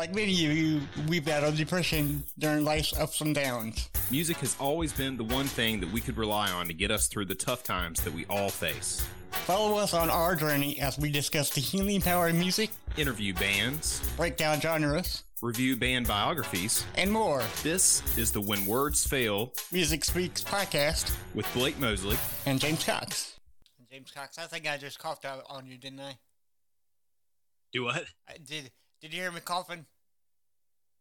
Like many of you, we've battled depression during life's ups and downs. Music has always been the one thing that we could rely on to get us through the tough times that we all face. Follow us on our journey as we discuss the healing power of music, Interview bands, break down genres, review band biographies. and more. This is the When Words Fail Music Speaks podcast with Blake Mosley. and James Cox. James Cox, I think I just coughed out on you, didn't I? Do what? I did. Did you hear me coughing?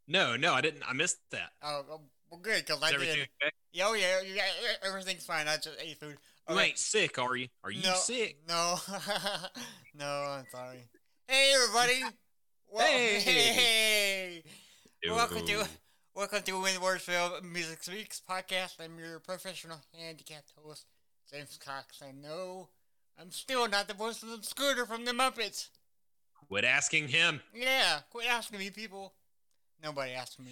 No, no, I didn't. I missed that. Oh, well, good, because I everything did. okay? Yeah, oh, yeah, yeah, everything's fine. I just ate food. You Alright. ain't sick, are you? Are you no, sick? No, no, I'm sorry. Hey, everybody. Well, Hey. hey. Welcome to welcome to When Words Fail Music Speaks podcast. I'm your professional handicapped host, James Cox. And no, I'm still not the voice of the scooter from the Muppets. Quit asking him. Yeah, quit asking me, people. Nobody asked me.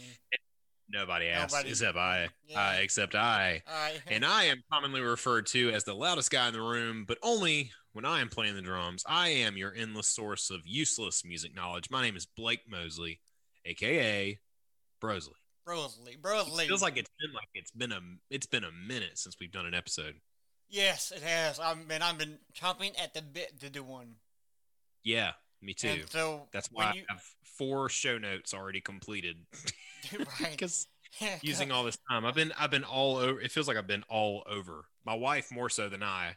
Nobody asked, Nobody. except I. Yeah. Uh, except I. I And I am commonly referred to as the loudest guy in the room, but only when I am playing the drums. I am your endless source of useless music knowledge. My name is Blake Mosley, aka Brosley. Brosley, Brosley. Feels like it's been like it's been a it's been a minute since we've done an episode. yes, it has. I've been I've been chomping at the bit to do one. Yeah, me too. And so That's why you- I have four show notes already completed right. because using all this time, I've been I've been all over. It feels like I've been all over. My wife more so than I,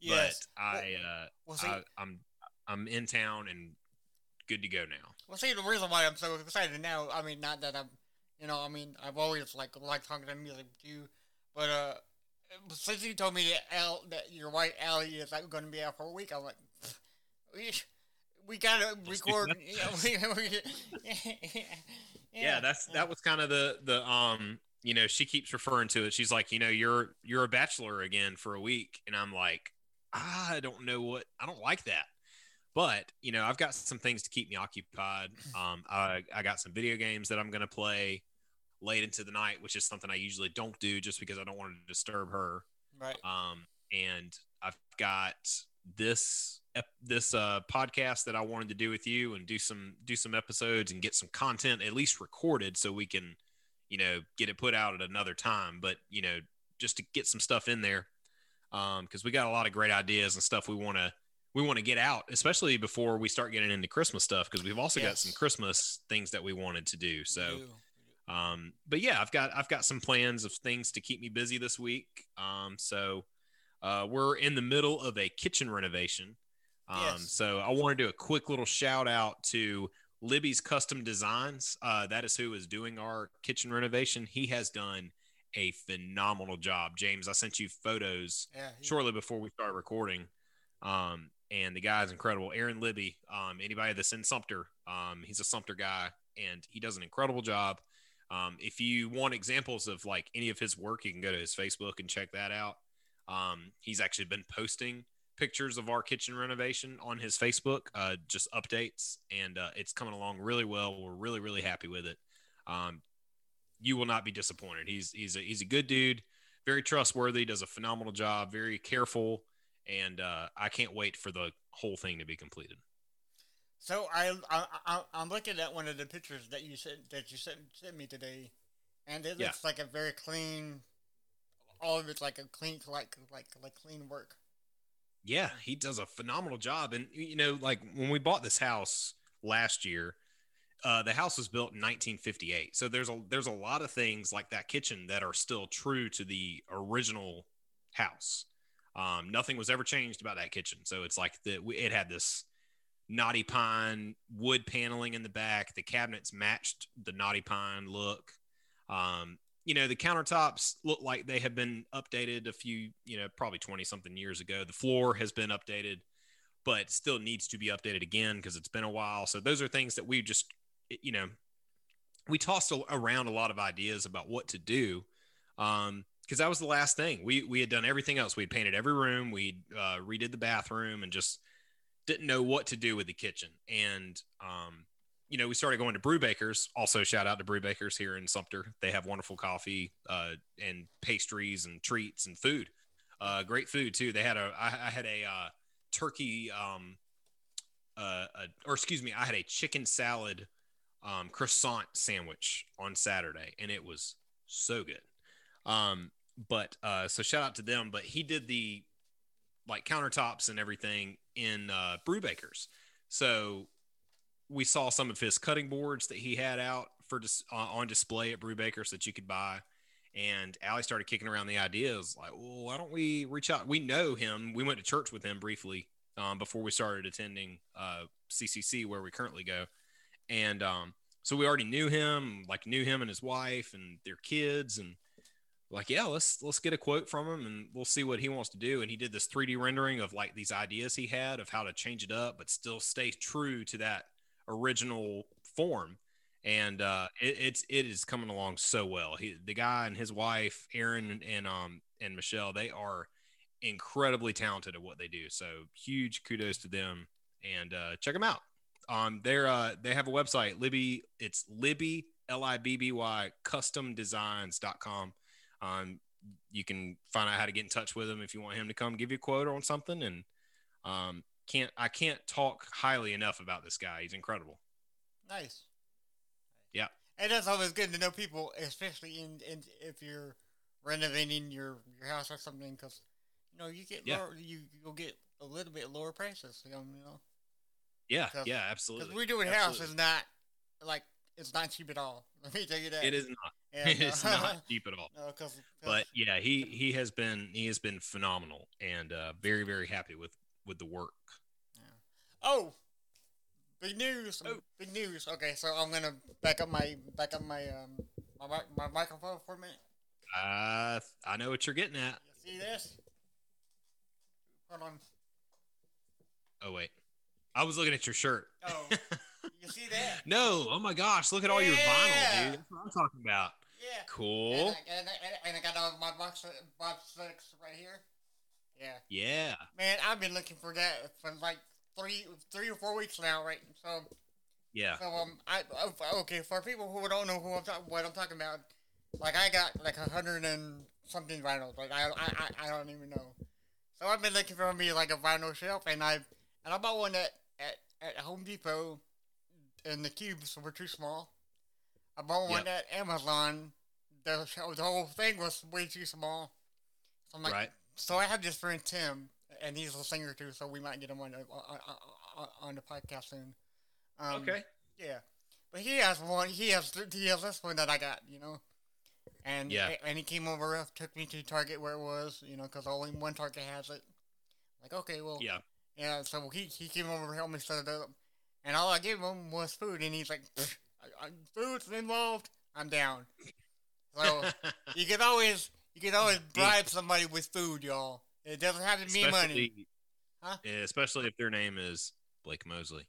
yes. but I uh, Well, see, I, I'm I'm in town and good to go now. well, see, the reason why I'm so excited now, I mean, not that I'm, you know, I mean, I've always like liked talking to music too, but uh, since you told me that Al, that your wife Allie is like going to be out for a week, I'm like, we, gotta record. Yeah, we, we, Yeah, that's that was kind of the the um you know she keeps referring to it. She's like, you know, you're you're a bachelor again for a week, and I'm like, I don't know what I don't like that. But you know, I've got some things to keep me occupied. Um, I I got some video games that I'm gonna play late into the night, which is something I usually don't do just because I don't want to disturb her. right. Um, and I've got this this uh, podcast that I wanted to do with you and do some do some episodes and get some content at least recorded so we can, you know, get it put out at another time. But you know, just to get some stuff in there, because we got a lot of great ideas and stuff we want to we want to get out, especially before we start getting into Christmas stuff. Because we've also got some Christmas things that we wanted to do. So. Um, but yeah, I've got I've got some plans of things to keep me busy this week. Um, so uh, we're in the middle of a kitchen renovation. Um, Yes. so I want to do a quick little shout out to Libby's Custom Designs. Uh, that is who is doing our kitchen renovation. He has done a phenomenal job. James, I sent you photos yeah, he- shortly before we start recording. Um, and the guy is incredible. Aaron Libby, um, anybody that's in Sumter, um, he's a Sumter guy and he does an incredible job. Um, if you want examples of like any of his work, you can go to his Facebook and check that out. Um, he's actually been posting pictures of our kitchen renovation on his Facebook, uh, just updates, and uh, it's coming along really well. We're really, really happy with it. Um, you will not be disappointed. He's he's a he's a good dude, very trustworthy, does a phenomenal job, very careful, and uh, I can't wait for the whole thing to be completed. So I, I, I'm looking at one of the pictures that you sent that you sent sent me today, and it Yeah. looks like a very clean. All of it's like a clean, like like like clean work. Yeah, he does a phenomenal job. And you know, like when we bought this house last year, uh, the house was built in 1958. So there's a there's a lot of things like that kitchen that are still true to the original house. Um, nothing was ever changed about that kitchen. So it's like the it had this knotty pine wood paneling in the back. The cabinets matched the knotty pine look. Um, you know, the countertops look like they have been updated a few, you know, probably 20 something years ago. The floor has been updated, but still needs to be updated again because it's been a while. So those are things that we just, you know, we tossed around a lot of ideas about what to do. Um, because that was the last thing we we had done everything else. We'd painted every room, we uh, redid the bathroom, and just didn't know what to do with the kitchen. And um, you know, we started going to Brew Bakers. Also, shout out to Brew Bakers here in Sumter. They have wonderful coffee uh, and pastries and treats and food. Uh, great food too. They had a I, I had a uh, turkey um, uh, a, or excuse me, I had a chicken salad um, croissant sandwich on Saturday, and it was so good. Um, but uh, so shout out to them. But he did the like countertops and everything in uh, Brewbakers. So we saw some of his cutting boards that he had out for dis- uh, on display at Brewbakers that you could buy. And Allie started kicking around the ideas like, well, why don't we reach out? We know him. We went to church with him briefly um, before we started attending uh, CCC, where we currently go. And um, so we already knew him, like knew him and his wife and their kids. And like, yeah, let's let's get a quote from him and we'll see what he wants to do. And he did this 3D rendering of like these ideas he had of how to change it up, but still stay true to that original form. And uh, it, it's it is coming along so well. He, the guy and his wife, Aaron and, um and Michelle, they are incredibly talented at what they do. So huge kudos to them and uh, check them out. Um, they're uh, they have a website, Libby. It's Libby L I B B Y customdesigns.com. Um, you can find out how to get in touch with him if you want him to come give you a quote on something. And um, can't I can't talk highly enough about this guy. He's incredible. Nice. Yeah. And that's always good to know people, especially in, in if you're renovating your your house or something, because you know you get Yeah. lower, you you'll get a little bit lower prices. You know, you know, Yeah, Cause- yeah, because absolutely. redoing house Absolutely. is not like it's not cheap at all. Let me tell you that. It is not. And, it's uh, not cheap at all. No, because But yeah, he he has been he has been phenomenal and uh, very very happy with with the work. oh, big news! Oh. Big news. Okay, so I'm gonna back up my back up my um my mic- my microphone for a minute. Uh, I know what you're getting at. You see this? Hold on. Oh wait, I was looking at your shirt. Oh, you see that? no, oh my gosh, look at all your Yeah. vinyl, dude. That's what I'm talking about. Yeah. Cool. And I, and, I, and I got all my box box six right here. Yeah, Yeah. man, I've been looking for that for like three three or four weeks now, right? So, Yeah. so um, I oh, okay for people who don't know who I'm talking, what I'm talking about, like I got like a hundred and something vinyls, like I, I I don't even know. So I've been looking for me like a vinyl shelf, and I and I bought one at at, at Home Depot, and the cubes were too small. I bought one at Amazon. The, the whole thing was way too small. So I'm like, right. So I have this friend Tim, and he's a singer too. So we might get him on the on, on, on the podcast soon. Um, okay. Yeah, but he has one. He has he has this one that I got. You know, and Yeah. and he came over, took me to Target where it was. You know, because only one Target has it. Like okay, well Yeah. yeah. So he he came over to help me set it up, and all I gave him was food, and he's like, I, I, "Food's involved. I'm down." So you can always you can always bribe somebody with food, y'all. It doesn't have to be money. especially, Huh? especially if their name is Blake Mosley.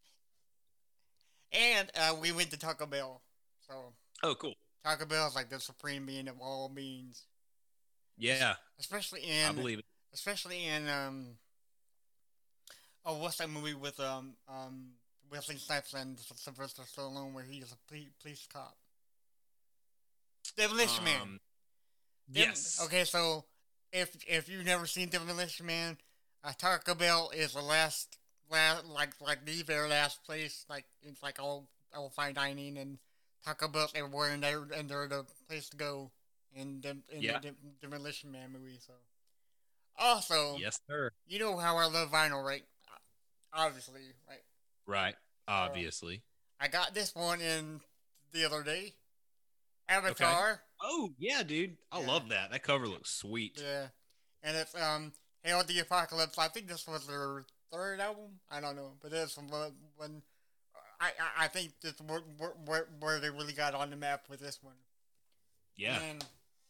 And uh, we went to Taco Bell. So Oh, cool. Taco Bell is like the supreme being of all beans, Yeah, especially in I believe it. especially in um. Oh, what's that movie with um um Wesley Snipes and Sylvester Stallone where he's a police, police cop? Demolition Man. Um, Dem- yes. Okay, so if if you've never seen Demolition Man, uh, Taco Bell is the last last like like the very last place like it's like all all fine dining and Taco Bell's everywhere and they're and they're the place to go in the in Yeah. the Dem- Demolition Man movie. So also, Yes, sir. you know how I love vinyl, right? Obviously, right? Right. Obviously. I got this one in the other day. Avatar. Oh yeah, dude. I Yeah. love that. That cover looks sweet. Yeah, and it's um Hail the Apocalypse. I think this was their third album. I don't know, but it's when I, I I think this where, where where they really got on the map with this one. Yeah. And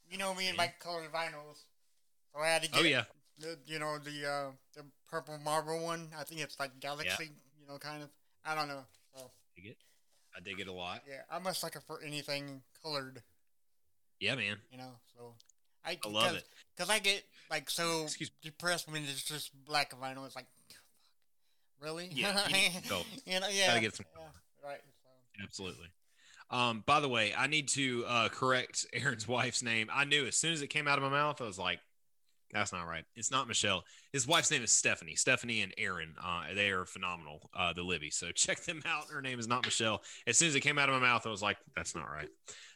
you know me and Yeah. my colored vinyls, so I had to get Oh yeah. the you know the uh the purple marble one. I think it's like Galaxy. You know, kind of. I don't know. So Dig it. I dig it a lot. yeah, I'm a sucker for anything colored. Yeah, man. You know, so I I love it. Cause I get like so Excuse depressed when it's just black and vinyl. It's like, really? Yeah, you need to go. you know, yeah. Gotta get some yeah, right. So. Absolutely. Um, by the way, I need to uh, correct Aaron's wife's name. I knew as soon as it came out of my mouth, I was like, That's not right. It's not Michelle. His wife's name is Stephanie. Stephanie and Aaron. Uh, they are phenomenal. Uh, the Libby. So check them out. Her name is not Michelle. As soon as it came out of my mouth, I was like, "That's not right."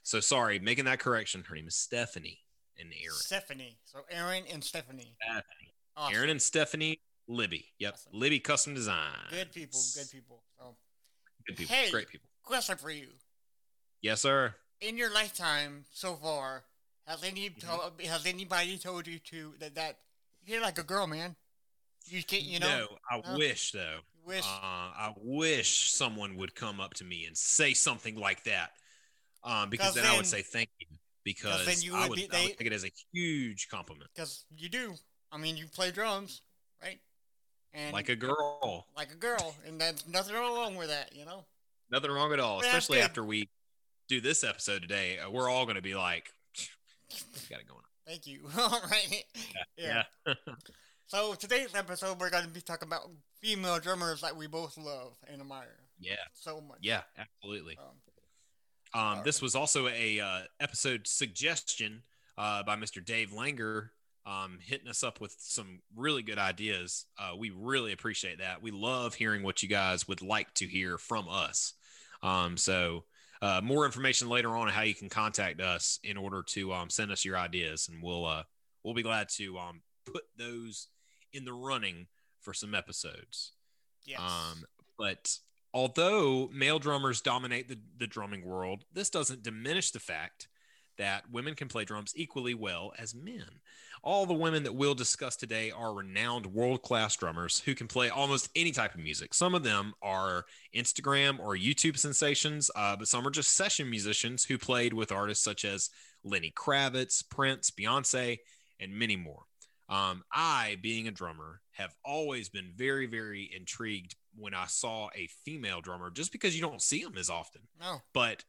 So sorry, making that correction. Her name is Stephanie and Aaron. Stephanie. So Aaron and Stephanie. Stephanie. Awesome. Aaron and Stephanie Libby. Yep. Awesome. Libby Custom Design. Good people. Good people. So, Good people. Hey. Great people. question for you: Yes, sir. In your lifetime so far, has any Mm-hmm. has anybody told you to that that you're like a girl, man? You can't, you know. no, I No? wish though. Wish. Uh, I wish someone would come up to me and say something like that, um, because 'Cause then, I would say thank you. Because then you I would would, be- I would take it as a huge compliment, Because you do. I mean, you play drums, right? And like a girl. like a girl, and there's nothing wrong with that, you know. Nothing wrong at all. That's Especially after we do this episode today, uh, we're all going to be like, got it going. on. Thank you. All right. Yeah. Yeah. So today's episode, we're going to be talking about female drummers that we both love and admire yeah. so much. Yeah. Absolutely. Um, Um, this was also a uh, episode suggestion uh, by Mr. Dave Langer, um, hitting us up with some really good ideas. Uh, we really appreciate that. We love hearing what you guys would like to hear from us. Um, so, uh, more information later on how you can contact us in order to um, send us your ideas, and we'll uh, we'll be glad to um, put those in the running for some episodes. yes. Um, but although male drummers dominate the, the drumming world, this doesn't diminish the fact that women can play drums equally well as men. All the women that we'll discuss today are renowned world class drummers who can play almost any type of music. Some of them are Instagram or YouTube sensations, uh, but some are just session musicians who played with artists such as Lenny Kravitz, Prince, Beyonce, and many more. Um, I, being a drummer, have always been very, very intrigued when I saw a female drummer, just because you don't see them as often. no. But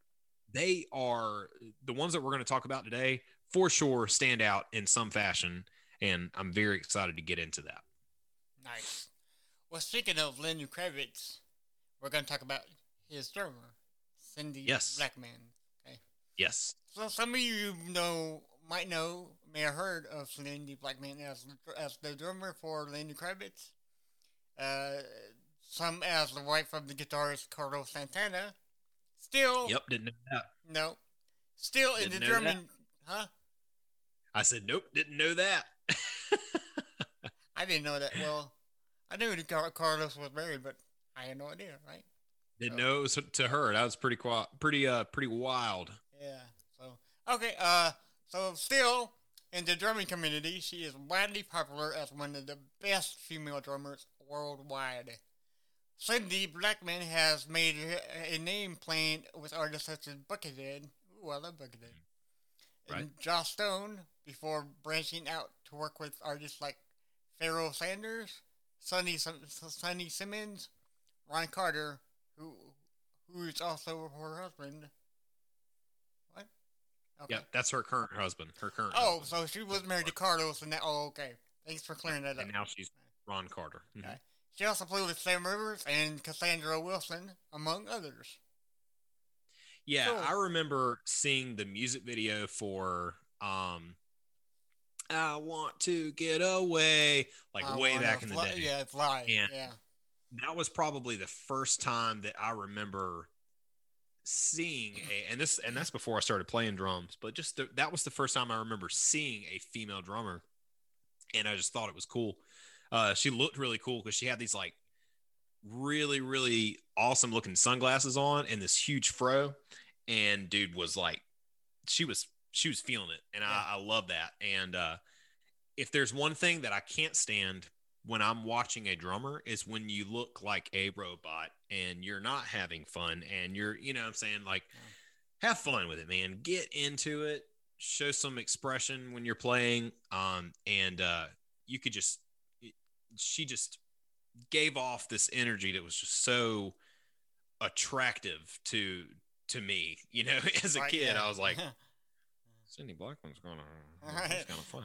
they are the ones that we're going to talk about today, for sure, stand out in some fashion. And I'm very excited to get into that. Nice. Well, speaking of Lenny Kravitz, we're going to talk about his drummer, Cindy Yes. Blackman. Okay. Yes. So some of you know might know may have heard of Cindy Blackman as as the drummer for Lenny Kravitz. Uh, some as the wife of the guitarist Carlos Santana. Still, Yep. Didn't know that. no, still in Didn't the German. that. huh? I said, nope. Didn't know that. I didn't know that. Well, I knew that Carlos was married, but I had no idea, right? Didn't Oh. know it was to her. That was pretty pretty uh pretty wild. Yeah. So okay. Uh. So still in the drumming community, she is widely popular as one of the best female drummers worldwide. Cindy Blackman has made a- name playing with artists such as Buckethead. Ooh, I love Buckethead. Right. And Joss Stone before branching out to work with artists like Pharoah Sanders, Sonny Sonny Simmons, Ron Carter, who who is also her husband. What? Okay. Yep, that's her current husband. Her current. Oh, husband. so she was married to Carlos, and that. Oh, okay. Thanks for clearing that up. and now she's Ron Carter. Mhm. Okay. She also played with Sam Rivers and Cassandra Wilson, among others. Yeah, Cool. I remember seeing the music video for um I want to get away like I way back in the fly- day. Yeah, fly. And- Yeah. That was probably the first time that I remember seeing a and this and that's before I started playing drums, but just the, that was the first time I remember seeing a female drummer and I just thought it was cool. Uh she looked really cool cuz she had these like really really awesome looking sunglasses on and this huge fro. And dude was like she was she was feeling it. And Yeah. I, I love that. And uh if there's one thing that i can't stand when i'm watching a drummer is when you look like a robot and you're not having fun and you're you know what i'm saying? Like have fun with it man. Get into it. Show some expression when you're playing. Um and uh you could just she just gave off this energy that was just so attractive to to me you know as a Right, kid yeah. i was like cindy blackman's gonna that's kind of fun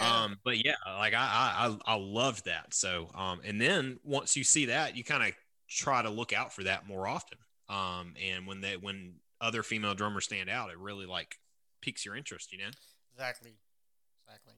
um but yeah like I, I i i loved that so um and then once you see that you kind of try to look out for that more often um and when they when other female drummers stand out it really like piques your interest you know exactly. Exactly.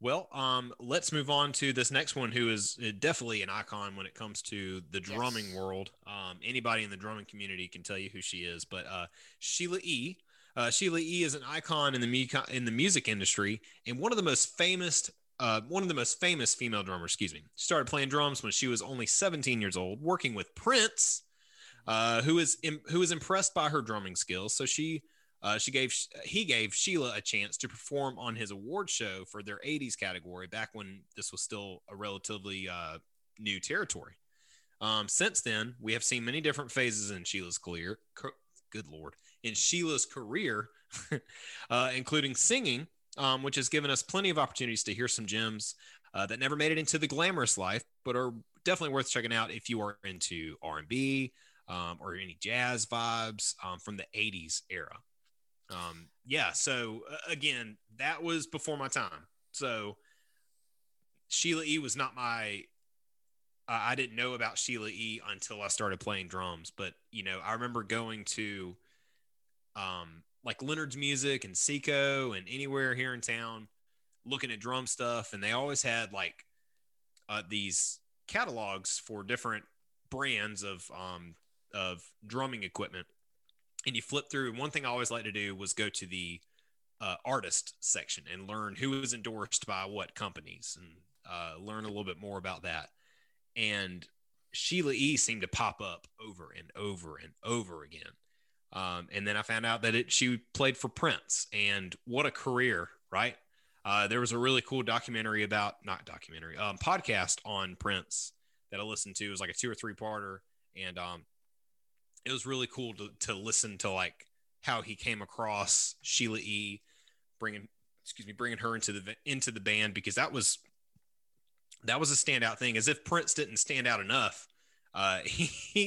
Well, um, let's move on to this next one, who is uh, definitely an icon when it comes to the drumming Yes. world. Um, anybody in the drumming community can tell you who she is, but uh, Sheila E. Uh, Sheila E. is an icon in the mu- in the music industry and one of the most famous. Uh, one of the most famous female drummers, excuse me. She started playing drums when she was only 17 years old, working with Prince, uh, who is im- who was impressed by her drumming skills. So she uh, she gave he gave Sheila a chance to perform on his award show for their 80s category back when this was still a relatively uh, new territory. Um, since then, we have seen many different phases in Sheila's career. Good lord, in Sheila's career, uh, including singing, um, which has given us plenty of opportunities to hear some gems uh, that never made it into the glamorous life, but are definitely worth checking out if you are into R&B um, or any jazz vibes um, from the 80s era. Um, yeah. So uh, again, that was before my time. So Sheila E was not my. Uh, I didn't know about Sheila E until I started playing drums. But you know, I remember going to, um, like Leonard's Music and Seco and anywhere here in town, looking at drum stuff, and they always had like uh, these catalogs for different brands of um of drumming equipment and you flip through. One thing I always like to do was go to the uh, artist section and learn who is endorsed by what companies and uh, learn a little bit more about that. And Sheila E seemed to pop up over and over and over again. Um, and then I found out that it, she played for Prince, and what a career, right? Uh, there was a really cool documentary about, not documentary, um, podcast on Prince that I listened to. It was like a two or three parter, and um, it was really cool to, to listen to like how he came across Sheila E, bringing excuse me, bringing her into the into the band because that was that was a standout thing. As if Prince didn't stand out enough, uh, he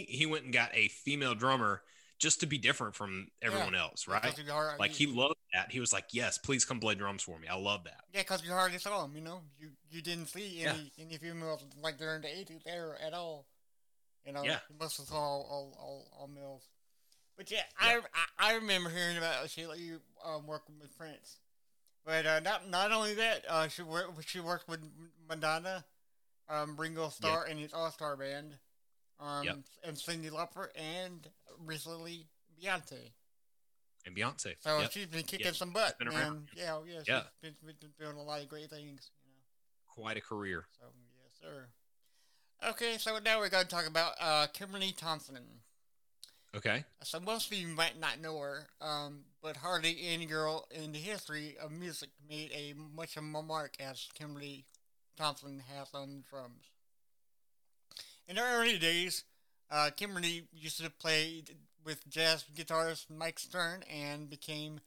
he went and got a female drummer just to be different from everyone else, right? Because you hard- Like he loved that. He was like, "Yes, please come play drums for me. I love that." Yeah, because you hardly saw him. You know, you you didn't see Yeah. any any females like during the '80s era at all. You know, Yeah. must have all all, all, all males. But yeah, I, I I remember hearing about Sheila you um, working with Prince. But uh, not not only that, uh, she worked she worked with Madonna, um, Ringo Starr and his All Star Band, um, Yep. and Cyndi Lauper, and recently Beyonce. And Beyonce. So Yep. she's been kicking Yep. some butt, Been around. Yeah, yeah, she's Yeah. Been, been doing a lot of great things. You know. Quite a career. So yes, sir. Okay, so now we're going to talk about uh, Kimberly Thompson. Okay. So most of you might not know her, um, but hardly any girl in the history of music made a much of a mark as Kimberly Thompson has on the drums. In her early days, uh, Kimberly used to play with jazz guitarist Mike Stern and became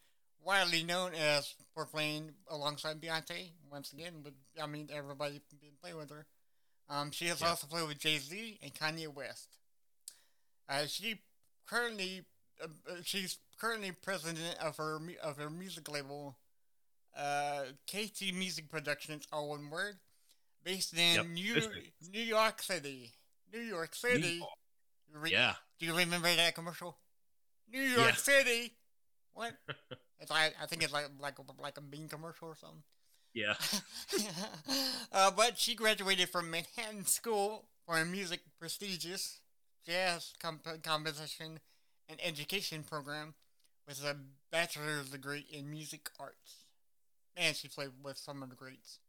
widely known as for playing alongside Beyonce. Once again, but I mean everybody been playing with her. Um, she has Yeah. also played with Jay Z and Kanye West. Uh, she currently uh, uh, she's currently president of her of her music label, uh, KT Music Productions, all one word, based in Yep. New New York City. New York City. York. Re- Yeah. Do you remember that commercial? New York Yeah. City. What? it's like I think it's like like a- like a bean commercial or something. Yeah. uh, but she graduated from Manhattan School for a music prestigious jazz comp- composition and education program with a bachelor's degree in music arts. And she played with some of the greats.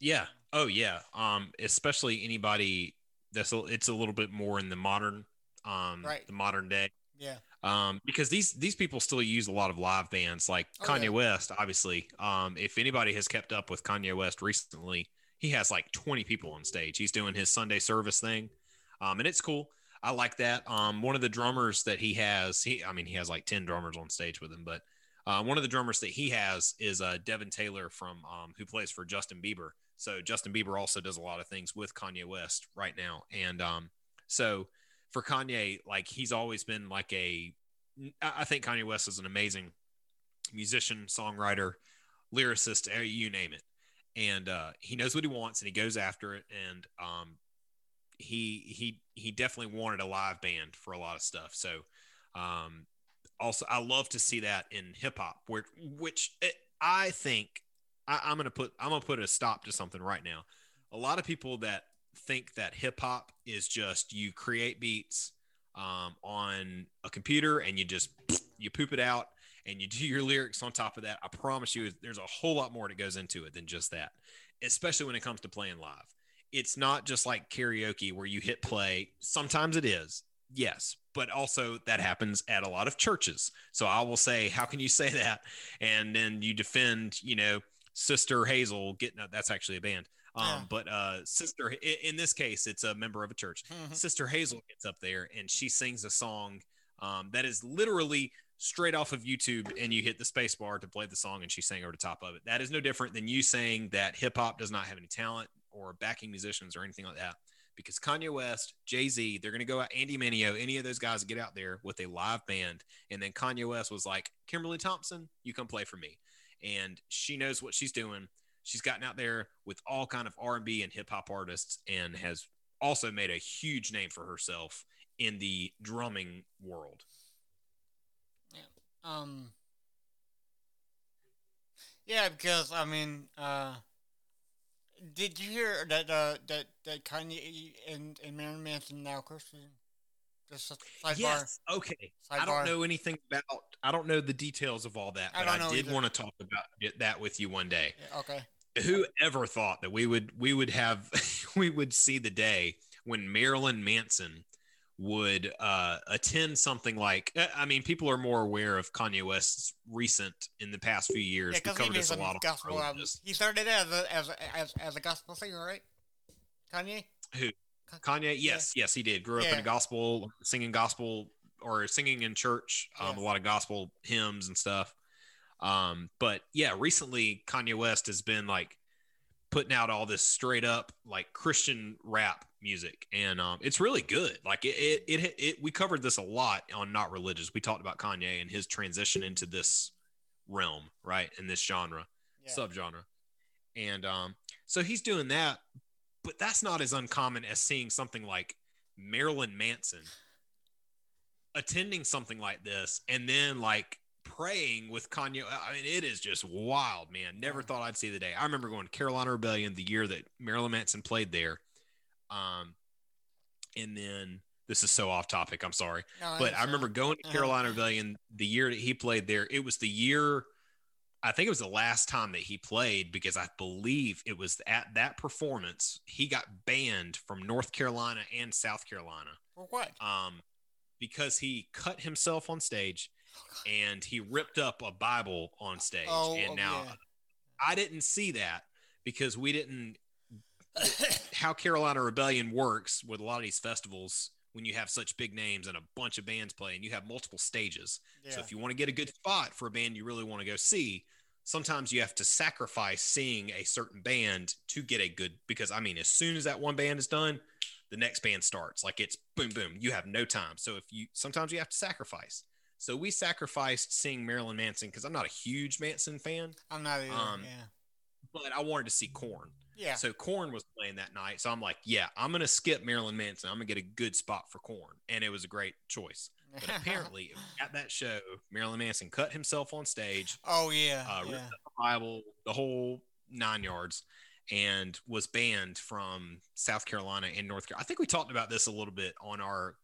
Yeah. Oh yeah. Um, especially anybody that's a, it's a little bit more in the modern, um, Right. the modern day. Yeah. Um, because these these people still use a lot of live bands, like Oh, Kanye yeah. West. Obviously, um, if anybody has kept up with Kanye West recently, he has like 20 people on stage. He's doing his Sunday service thing, um, and it's cool. I like that. Um, one of the drummers that he has, he I mean, he has like 10 drummers on stage with him, but uh, one of the drummers that he has is uh, Devin Taylor from um, who plays for Justin Bieber. So Justin Bieber also does a lot of things with Kanye West right now, and um, so for Kanye, like he's always been like a. I think Kanye West is an amazing musician, songwriter, lyricist, eh, you name it, and uh, he knows what he wants and he goes after it. And um, he he he definitely wanted a live band for a lot of stuff. So um, also, I love to see that in hip hop, where which it, I think I, I'm gonna put I'm gonna put a stop to something right now. A lot of people that think that hip hop is just you create beats um, on a computer and you just you poop it out and you do your lyrics on top of that. I promise you, there's a whole lot more that goes into it than just that, especially when it comes to playing live. It's not just like karaoke where you hit play. Sometimes it is, yes, but also that happens at a lot of churches. So I will say, how can you say that? And then you defend, you know, Sister Hazel getting up. that's actually a band. Um, yeah. but uh, sister, in this case, it's a member of a church. Mm-hmm. Sister Hazel gets up there and she sings a song um, that is literally straight off of YouTube, and you hit the space bar to play the song, and she sang over the top of it. That is no different than you saying that hip hop does not have any talent or backing musicians or anything like that. Because Kanye West, Jay Z, they're going to go out, Andy Mineo, any of those guys get out there with a live band. And then Kanye West was like, Kimberly Thompson, you come play for me. And she knows what she's doing she's gotten out there with all kind of r&b and hip-hop artists and has also made a huge name for herself in the drumming world yeah um yeah because i mean uh did you hear that uh that that kanye and and marilyn manson now christian just sidebar. Yes. Okay. Sidebar. I don't know anything about. I don't know the details of all that, but I, I did either. want to talk about that with you one day. Yeah, okay who ever thought that we would we would have we would see the day when Marilyn Manson would uh, attend something like I mean people are more aware of Kanye West's recent in the past few years. Yeah, because he a lot of gospel albums. He started as a, as a, as as a gospel singer, right? Kanye. Who? Kanye. Yes, yeah. yes, he did. Grew up yeah. in a gospel, singing gospel or singing in church. Um, yes. A lot of gospel hymns and stuff. Um, but yeah, recently Kanye West has been like putting out all this straight up like Christian rap music, and um, it's really good. Like it, it, it, it, we covered this a lot on Not Religious. We talked about Kanye and his transition into this realm, right, in this genre, yeah. subgenre, and um, so he's doing that. But that's not as uncommon as seeing something like Marilyn Manson attending something like this, and then like praying with Kanye. I mean, it is just wild, man. Never thought I'd see the day. I remember going to Carolina Rebellion the year that Marilyn Manson played there. Um, and then this is so off topic. I'm sorry, no, but I remember going to uh-huh. Carolina Rebellion the year that he played there. It was the year. I think it was the last time that he played because I believe it was at that performance he got banned from North Carolina and South Carolina. For what? Um, because he cut himself on stage and he ripped up a Bible on stage. Oh, and oh, now yeah. I didn't see that because we didn't. how Carolina Rebellion works with a lot of these festivals when you have such big names and a bunch of bands playing, you have multiple stages. Yeah. So if you want to get a good spot for a band you really want to go see, sometimes you have to sacrifice seeing a certain band to get a good because I mean as soon as that one band is done, the next band starts. Like it's boom boom. You have no time. So if you sometimes you have to sacrifice. So we sacrificed seeing Marilyn Manson because I'm not a huge Manson fan. I'm not either. Um, yeah. But I wanted to see Korn. Yeah. So Korn was playing that night. So I'm like, yeah, I'm gonna skip Marilyn Manson. I'm gonna get a good spot for Korn, and it was a great choice. But apparently, at that show, Marilyn Manson cut himself on stage. Oh yeah. Uh, yeah. the Bible, the whole nine yards, and was banned from South Carolina and North Carolina. I think we talked about this a little bit on our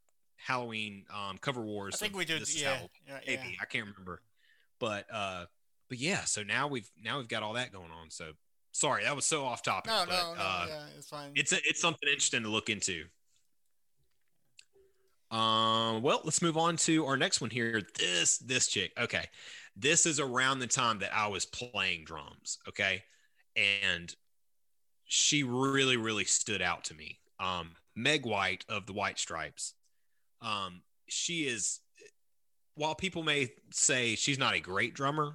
Halloween um, cover wars. I think we did. Yeah, yeah, maybe yeah. I can't remember, but uh, but yeah. So now we've now we've got all that going on. So sorry, that was so off topic. No, but, no, no. Uh, yeah, it's fine. It's a, it's something interesting to look into. Um, well, let's move on to our next one here. This this chick. Okay, this is around the time that I was playing drums. Okay, and she really really stood out to me. Um, Meg White of the White Stripes. Um, she is, while people may say she's not a great drummer,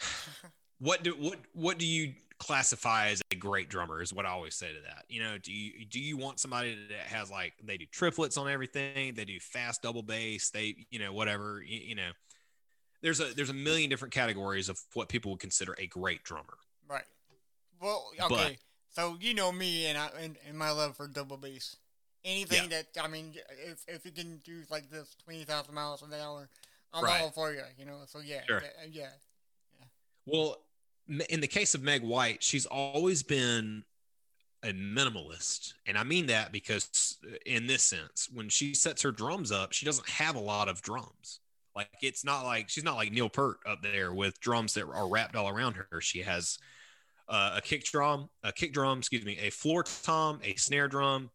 what do what what do you classify as a great drummer? Is what I always say to that. You know, do you do you want somebody that has like they do triplets on everything? They do fast double bass. They you know whatever you, you know. There's a there's a million different categories of what people would consider a great drummer. Right. Well, okay. But, so you know me and I and, and my love for double bass anything yeah. that I mean, if if you can do like this twenty thousand miles an hour, I'm right. all for you. You know, so yeah, sure. yeah, yeah. Well, in the case of Meg White, she's always been a minimalist. And I mean that because, uh, in this sense, when she sets her drums up, she doesn't have a lot of drums. Like, it's not like she's not like Neil Peart up there with drums that are wrapped all around her. She has uh, a kick drum, a kick drum, excuse me, a floor tom, a snare drum,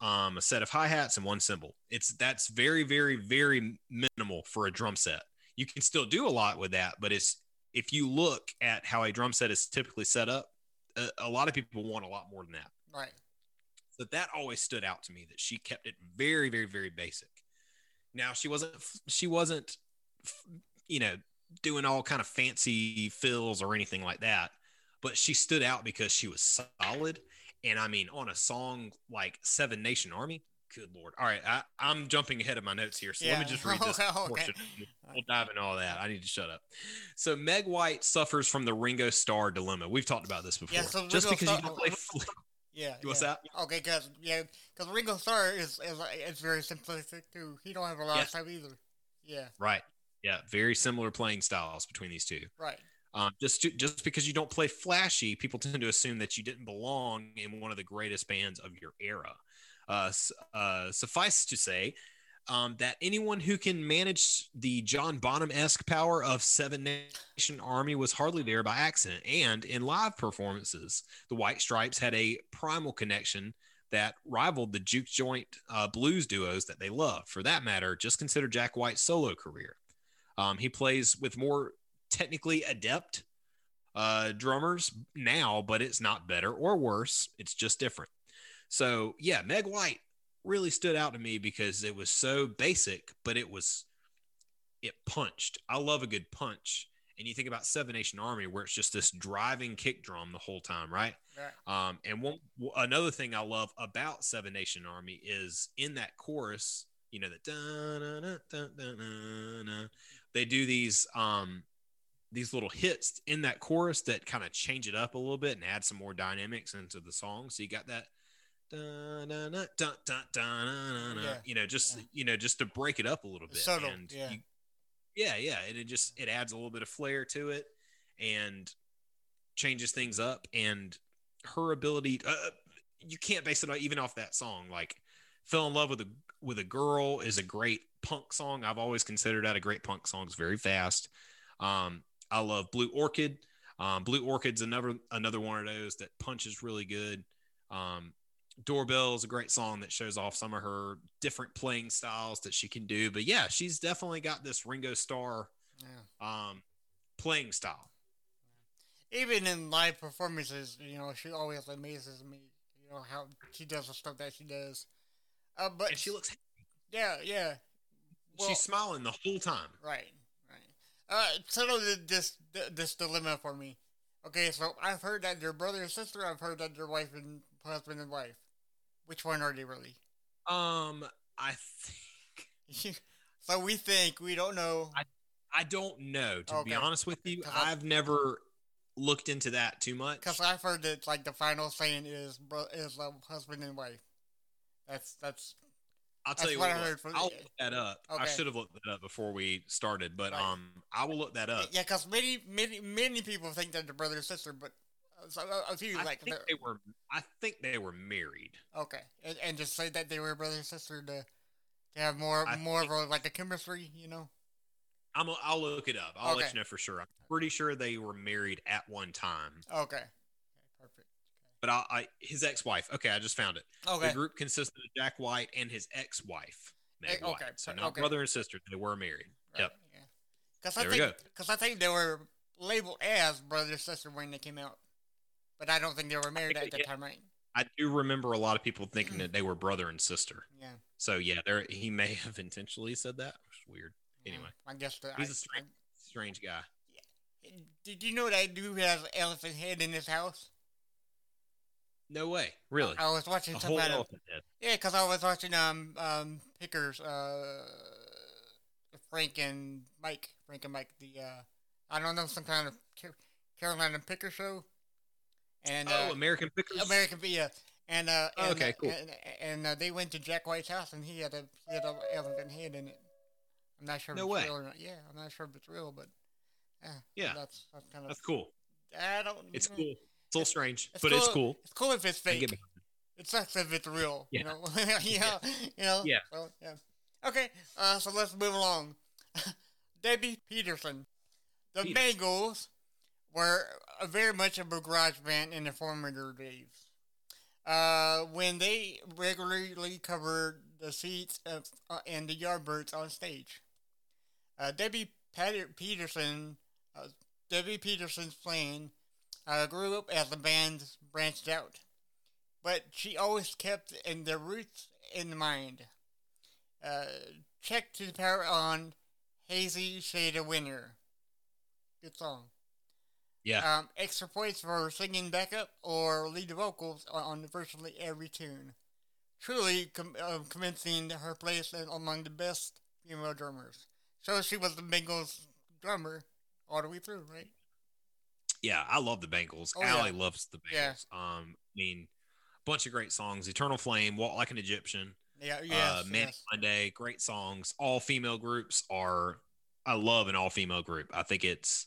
um, a set of hi hats, and one cymbal. It's that's very, very, very minimal for a drum set. You can still do a lot with that, but it's if you look at how a drum set is typically set up, a, a lot of people want a lot more than that. Right. So that always stood out to me that she kept it very, very, very basic. Now she wasn't, she wasn't, you know, doing all kind of fancy fills or anything like that, but she stood out because she was solid. And I mean, on a song like Seven Nation Army, good lord. All right, I, I'm jumping ahead of my notes here, so let me just read this Okay. portion. We'll dive into all that. I need to shut up. So Meg White suffers from the Ringo Starr dilemma. We've talked about this before. Yeah, so just because you Starr- don't play. Yeah. What's yeah. that? Okay, because yeah, because Ringo Starr is is it's very simplistic too. He don't have a lot Yes. of time either. Yeah. Right. Yeah, very similar playing styles between these two. Right. Um, just to, just because you don't play flashy, people tend to assume that you didn't belong in one of the greatest bands of your era. Uh, uh, suffice to say um, that anyone who can manage the John Bonham esque power of Seven Nation Army was hardly there by accident. And in live performances, the White Stripes had a primal connection that rivaled the juke joint uh, blues duos that they loved. For that matter, just consider Jack White's solo career. Um, he plays with more technically adept uh, drummers now, but it's not better or worse. It's just different. So yeah, Meg White really stood out to me because it was so basic, but it was it punched. I love a good punch. And you think about Seven Nation Army, where it's just this driving kick drum the whole time, right? Right. Um, and one another thing I love about Seven Nation Army is in that chorus, you know, that they do these um these little hits in that chorus that kind of change it up a little bit and add some more dynamics into the song. So you got that yeah. you know, just yeah. you know, just to break it up a little bit. Subtle, and yeah. You, yeah, yeah. And it just it adds a little bit of flair to it and changes things up and her ability uh, uh you can't base it on, even off that song. Like fell in love with a with a girl is a great punk song. I've always considered that a great punk song. It's very fast. Um, I love Blue Orchid. Um, Blue Orchid's another another one of those that punches really good. Um, Doorbell is a great song that shows off some of her different playing styles that she can do. But yeah, she's definitely got this Ringo Starr Yeah. um, playing style. Even in live performances, you know, she always amazes me. You know how she does the stuff that she does. Uh, but And she looks, yeah, yeah. Well, she's smiling the whole time. Right, right. Uh, settle th- this this dilemma for me. Okay, so I've heard that they're brother and sister. I've heard that they're wife and husband and wife. Which one are they really? Um, I think so we think we don't know. I I don't know to be honest with you. I've never looked into that too much. Because I've heard that like the final saying is bro- is uh, husband and wife. That's that's I'll tell that's you what what. I heard from- I'll look that up. Okay. I should have looked that up before we started, but Right. um, I will look that up. yeah. Because many many many people think that they're brother and sister, but uh, so uh, a few I like think they're- were. I think they were married. okay, and, and just say that they were brother and sister to to have more I more of a like a chemistry, you know. I'm. a- I'll look it up. I'll let you know for sure. I'm pretty sure they were married at one time. Okay. But I, I his ex-wife. Okay, I just found it. Okay. The group consisted of Jack White and his ex-wife, Meg Eh, okay, White. So not okay. brother and sister. They were married. Right, Yep. Yeah. Because I There think because I think they were labeled as brother and sister when they came out, but I don't think they were married at that they- time, right? I do remember a lot of people thinking that they were brother and sister. Yeah. So yeah, there he may have intentionally said that. Which is weird. yeah. Anyway. I guess the, He's I- a strange, strange guy. I- did you know that dude has an elephant head in his house? No way. Really? I was watching A some whole kind of yeah, because I was watching um um Pickers uh Frank and Mike Frank and Mike the uh I don't know some kind of Carolina Picker show, and Oh, uh, American Pickers. American Via. And uh, Oh, and, okay, cool. And, and uh, they went to Jack White's house, and he had a he had an elephant head in it. I'm not sure if No it's way. real or not. Yeah, I'm not sure if it's real, but Yeah. that's, that's kind of That's cool. I don't. It's cool. It's a little strange, It's but it's cool. cool. It's cool if it's fake. get behind it. It sucks if it's real. You Yeah. know. yeah. You know. Yeah. So, yeah. Okay. Uh, so let's move along. Debbie Peterson. The Peterson. Bangles were very much of a garage band in the formative days. Uh, when they regularly covered the seats of, uh, and the Yardbirds on stage. Uh, Debbie Pat- Peterson, uh, Debbie Peterson's playing uh, grew up as the band branched out, but she always kept in the roots in mind. Uh, check to the power on Hazy Shade of Winter. Good song. Yeah. Um, extra points for singing backup or lead vocals on, virtually every tune. Truly com- uh, commencing her place among the best female drummers. So she was the Bangles drummer all the way through, right? Yeah, I love the Bangles. Oh, yeah. Loves the Yeah. Bangles. Um, I mean, bunch of great songs. Eternal Flame, Walk Like an Egyptian, Yeah, uh, yes, Manic yes. Monday, great songs. All female groups are. I love an all female group. I think it's.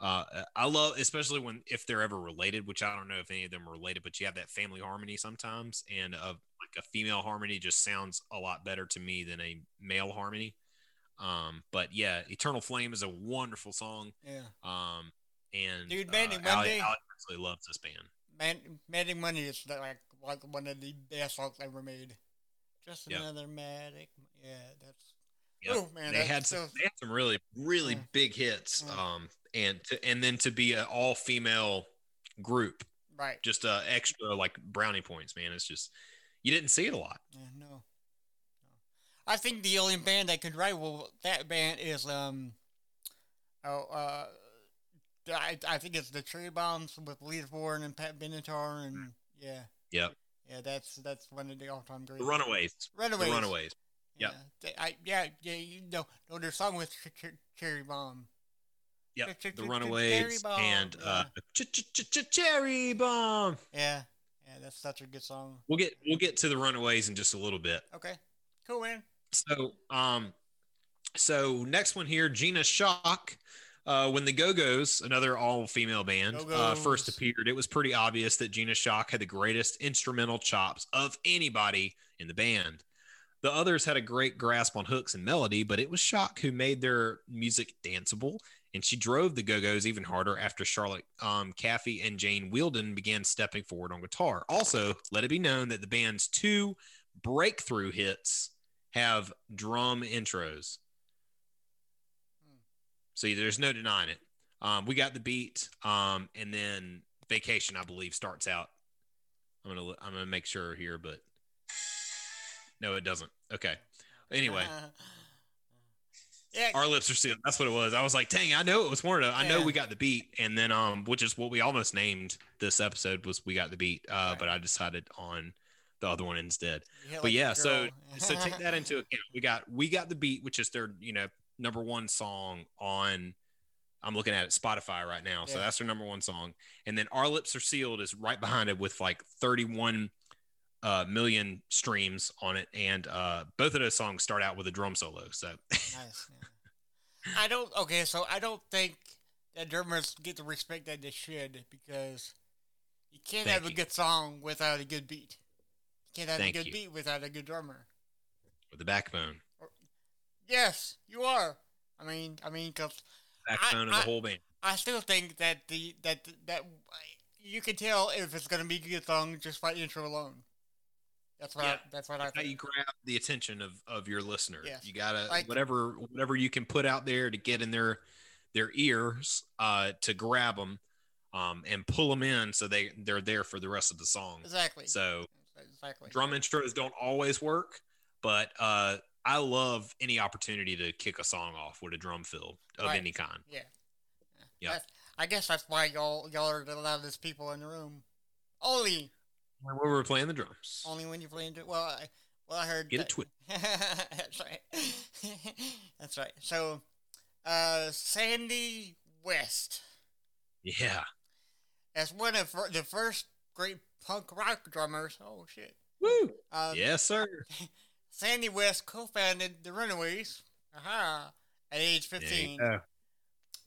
Uh, I love, especially when if they're ever related, which I don't know if any of them are related, but you have that family harmony sometimes, and of like a female harmony just sounds a lot better to me than a male harmony. Um, but yeah, Eternal Flame is a wonderful song. Yeah. Um, and Dude, uh, Manic Allie- Monday- Allie absolutely loves this band. Man, Magic Money is like like one of the best songs ever made. Just Yeah. another Magic. Yeah, that's. Yep. Oh man, they had some, still- they had some really really Yeah. big hits. Yeah. Um, and to, and then to be an all female group, right. just uh extra like brownie points, man. It's just you didn't see it a lot. Yeah, no. no. I think the only band that could rival that band is um. Oh, uh, I, I think it's the Cherry Bombs with Lisa Bourne and Pat Benatar and yeah, Yep. yeah, that's that's one of the all-time great. The Runaways, Runaways. the Runaways. Yeah, Yep. they- I, yeah, yeah. You know, know their song with Ch- Ch- Cherry Bomb. Yep, Ch- ch- ch- the ch- Runaways Cherry Bomb, and uh, yeah. Ch- Ch- Ch- Ch- Cherry Bomb. Yeah, yeah, that's such a good song. We'll get we'll get to the Runaways in just a little bit. Okay, cool, man. So, um, so next one here, Gina Shock. Uh, when the Go Go's, another all female band, uh, first appeared, it was pretty obvious that Gina Shock had the greatest instrumental chops of anybody in the band. The others had a great grasp on hooks and melody, but it was Shock who made their music danceable, and she drove the Go Go's even harder after Charlotte um, Caffey and Jane Wiedlin began stepping forward on guitar. Also, let it be known that the band's two breakthrough hits have drum intros. So there's no denying it. Um, we got the beat, um, and then vacation, I believe, starts out. I'm gonna I'm gonna make sure here, but no, it doesn't. Okay. Anyway, yeah, our lips are sealed. That's what it was. I was like, dang, I know it was one of. I know we got the beat, and then um, which is what we almost named this episode was we got the beat. Uh, Right. but I decided on the other one instead. hit but like yeah, so so take that into account. We got we got the beat, which is their you know number one song on. I'm looking at it Spotify right now, so that's their number one song. And then "Our Lips Are Sealed" is right behind it with like 31 uh, million streams on it, and uh, both of those songs start out with a drum solo. So Nice. yeah. I don't. Okay, so I don't think that drummers get the respect that they should because you can't Thank have a good song without a good beat. You can't have Thank a good you. beat without a good drummer. with the backbone, Yes, you are. I mean, I mean, because backbone of I- whole band. I still think that the that that you can tell if it's gonna be a good song just by intro alone. That's what I, that's what I How you grab the attention of, of your listener. Yes. You gotta Like- whatever whatever you can put out there to get in their their ears uh, to grab them um, and pull them in so they they're there for the rest of the song. Exactly. So exactly. drum intros don't always work, but uh, I love any opportunity to kick a song off with a drum fill of Right. any kind. Yeah. Yeah. That's, I guess that's why y'all y'all are the loudest people in the room. Only When we were playing the drums, only when you're playing. Well, I, well, I heard. get that- it twisted. that's right. that's right. So, uh, Sandy West, Yeah. as one of the first great punk rock drummers. Oh shit. Woo. Um, yes, sir. Sandy West co-founded the Runaways. Aha! At age 15. go.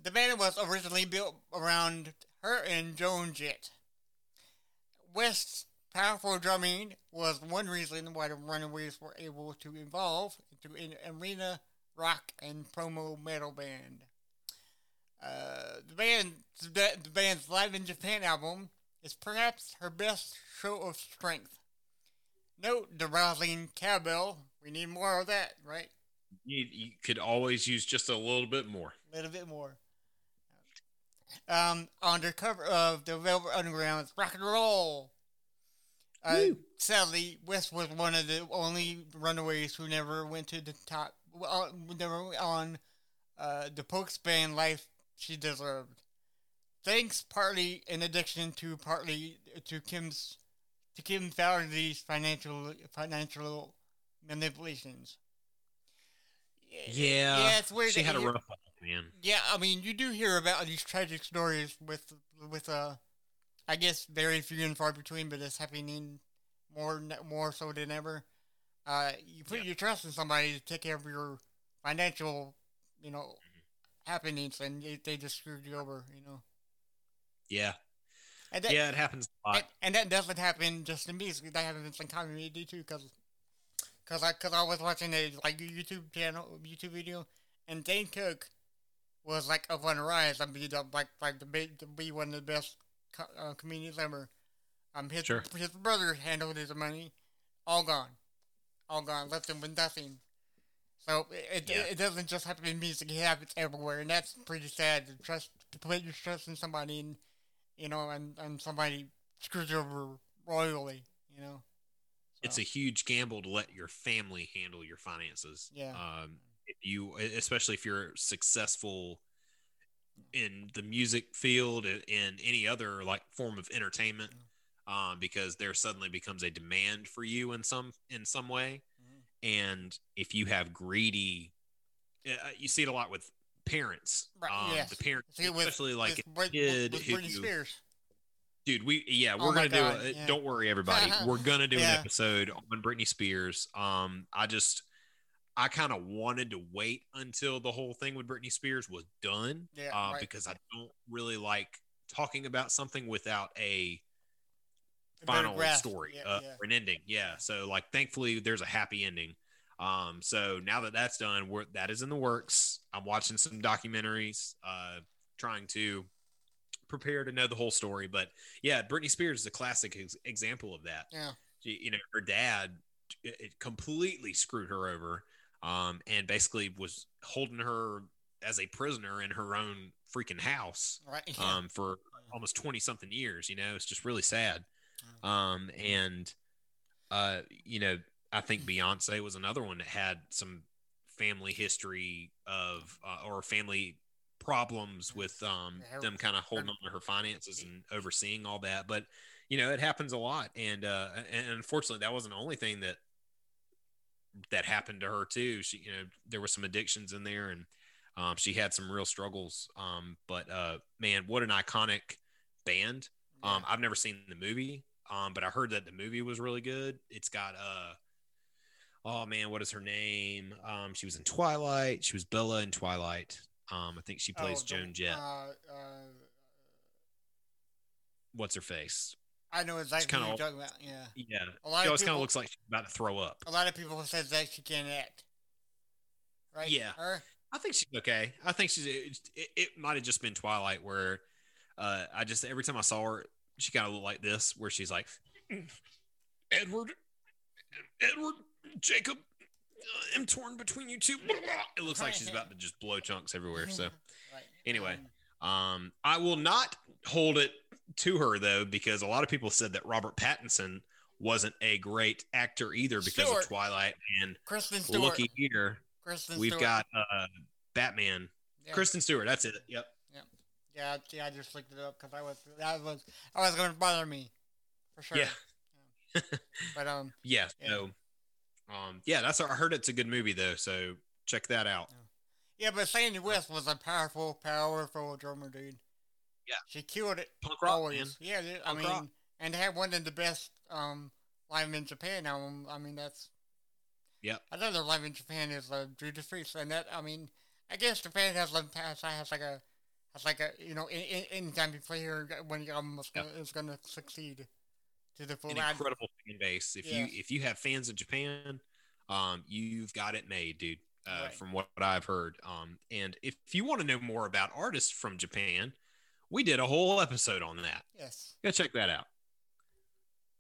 the band was originally built around her and Joan Jett. West's powerful drumming was one reason why the Runaways were able to evolve into an arena rock and proto metal band. Uh, the band, the band's Live in Japan album is perhaps her best show of strength. Note the rousing cowbell. We need more of that, right? You, you could always use just a little bit more. A little bit more. Um, on the cover of the Velvet Underground's Rock and Roll. Uh, sadly, West was one of the only runaways who never went to the top, uh, never on uh, the Pokes band life she deserved. Thanks partly in addition to partly to Kim's to Kim Fowley's financial financial manipulations. Yeah, yeah, it's weird. She had a rough life, man. yeah, I mean, you do hear about these tragic stories with with uh, I guess very few and far between, but it's happening more more so than ever. Uh, you put Yeah. your trust in somebody to take care of your financial, you know, happenings, and they, they just screwed you over, you know. Yeah, And that, yeah, it happens a lot. and, and that doesn't happen just in music. That happens in comedy too, because because I because I was watching a like YouTube channel YouTube video, and Dane Cook was like up on the rise. I mean, like like the big to be one of the best co- uh, comedians ever. Um, his Sure. his brother handled his money, all gone, all gone, left him with nothing. So it, it, it doesn't just happen in music; it happens everywhere, and that's pretty sad. To trust to put your trust in somebody, and you know, and, and somebody screws you over royally, you know. it's a huge gamble to let your family handle your finances. Yeah. Um, if you, especially if you're successful in the music field and any other like form of entertainment, um, because there suddenly becomes a demand for you in some in some way, Mhm. and if you have greedy, uh, you see it a lot with parents. Right, Um, yes. The parents, See, with- especially like with, a kid with who Britney Spears. Dude, we yeah, Oh we're my gonna God, do. A, yeah. Don't worry, everybody. we're gonna do Yeah. an episode on Britney Spears. Um, I just, I kind of wanted to wait until the whole thing with Britney Spears was done, Yeah, uh, right. because I don't really like talking about something without a final story Yeah, uh, an ending. Yeah. So like, thankfully, there's a happy ending. Um, so now that that's done, we're that is in the works. I'm watching some documentaries, uh, trying to prepare to know the whole story. But yeah, Britney Spears is a classic ex- example of that. Yeah. She, you know, her dad it it completely screwed her over, um, and basically was holding her as a prisoner in her own freaking house Right. Yeah. um, for almost 20 something years. You know, it's just really sad. Um, and, uh, you know, I think Beyonce was another one that had some family history of, uh, or family problems with, um, them kind of holding on to her finances and overseeing all that. But, you know, it happens a lot. And, uh, and unfortunately, that wasn't the only thing that, that happened to her too. She, you know, there were some addictions in there and, um, she had some real struggles. Um, but, uh, man, what an iconic band. Um, I've never seen the movie, um, but I heard that the movie was really good. It's got uh, oh man, what is her name? Um, she was in Twilight. She was Bella in Twilight. Um, I think she plays Oh, Joan Jett. Uh, uh, What's her face? I know exactly kinda what you're talking about. Yeah. Yeah, A lot she of always kind of looks like she's about to throw up. A lot of people said that she can't act. Right. Yeah. Her. I think she's okay. I think she's. It, it, it might have just been Twilight where, uh, I just every time I saw her, she kind of looked like this, where she's like, Edward, Edward, Jacob, uh, I'm torn between you two. It looks like she's about to just blow chunks everywhere. So, Anyway. Um, I will not hold it to her though, because a lot of people said that Robert Pattinson wasn't a great actor either because Stewart. of Twilight and Kristen Stewart. looky here, Kristen we've Stewart. got uh, Batman. Yeah. Kristen Stewart. That's it. Yep. Yeah, yeah, I just looked it up because I was that was that was going to bother me, for sure. Yeah. But um, Yeah. Yeah. So, um, yeah, that's I heard it's a good movie though. So check that out. yeah, but Sandy West was a powerful, powerful drummer, dude. Yeah. She killed it. Punk rock, always. man. Yeah, I Punk mean, rock. and to have one of the best um live in Japan album. I mean, that's Yep. another live in Japan is uh, Judas Priest, and that I mean, I guess Japan has like has, has like a It's like a you know, in, in, anytime you play here, when your album is gonna, is gonna succeed to the full. An incredible fan base. If Yeah. you if you have fans in Japan, um, you've got it made, dude. Uh, Right. From what I've heard, um, and if, if you want to know more about artists from Japan, we did a whole episode on that. Yes. Go check that out.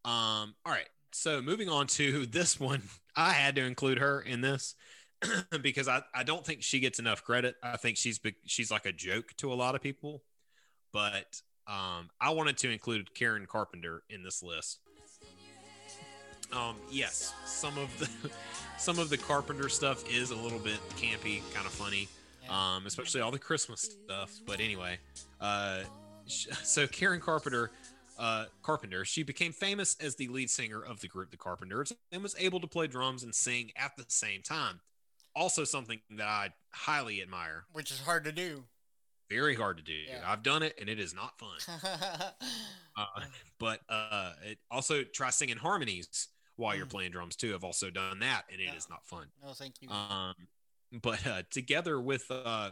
Um, all right. So moving on to this one, I had to include her in this because I, I don't think she gets enough credit. I think she's she's like a joke to a lot of people, but um, I wanted to include Karen Carpenter in this list. Um, yes, some of the some of the Carpenter stuff is a little bit campy, kind of funny um, especially all the Christmas stuff. But anyway, uh, so Karen Carpenter, uh, Carpenter, she became famous as the lead singer of the group The Carpenters and was able to play drums and sing at the same time. Also, something that I highly admire. Which is hard to do. Very hard to do. Yeah. I've done it, and it is not fun. Uh, but uh, it also try singing harmonies while you're Mm. playing drums too. I've also done that, and it is not fun. no, thank you. Um, but uh, together with uh,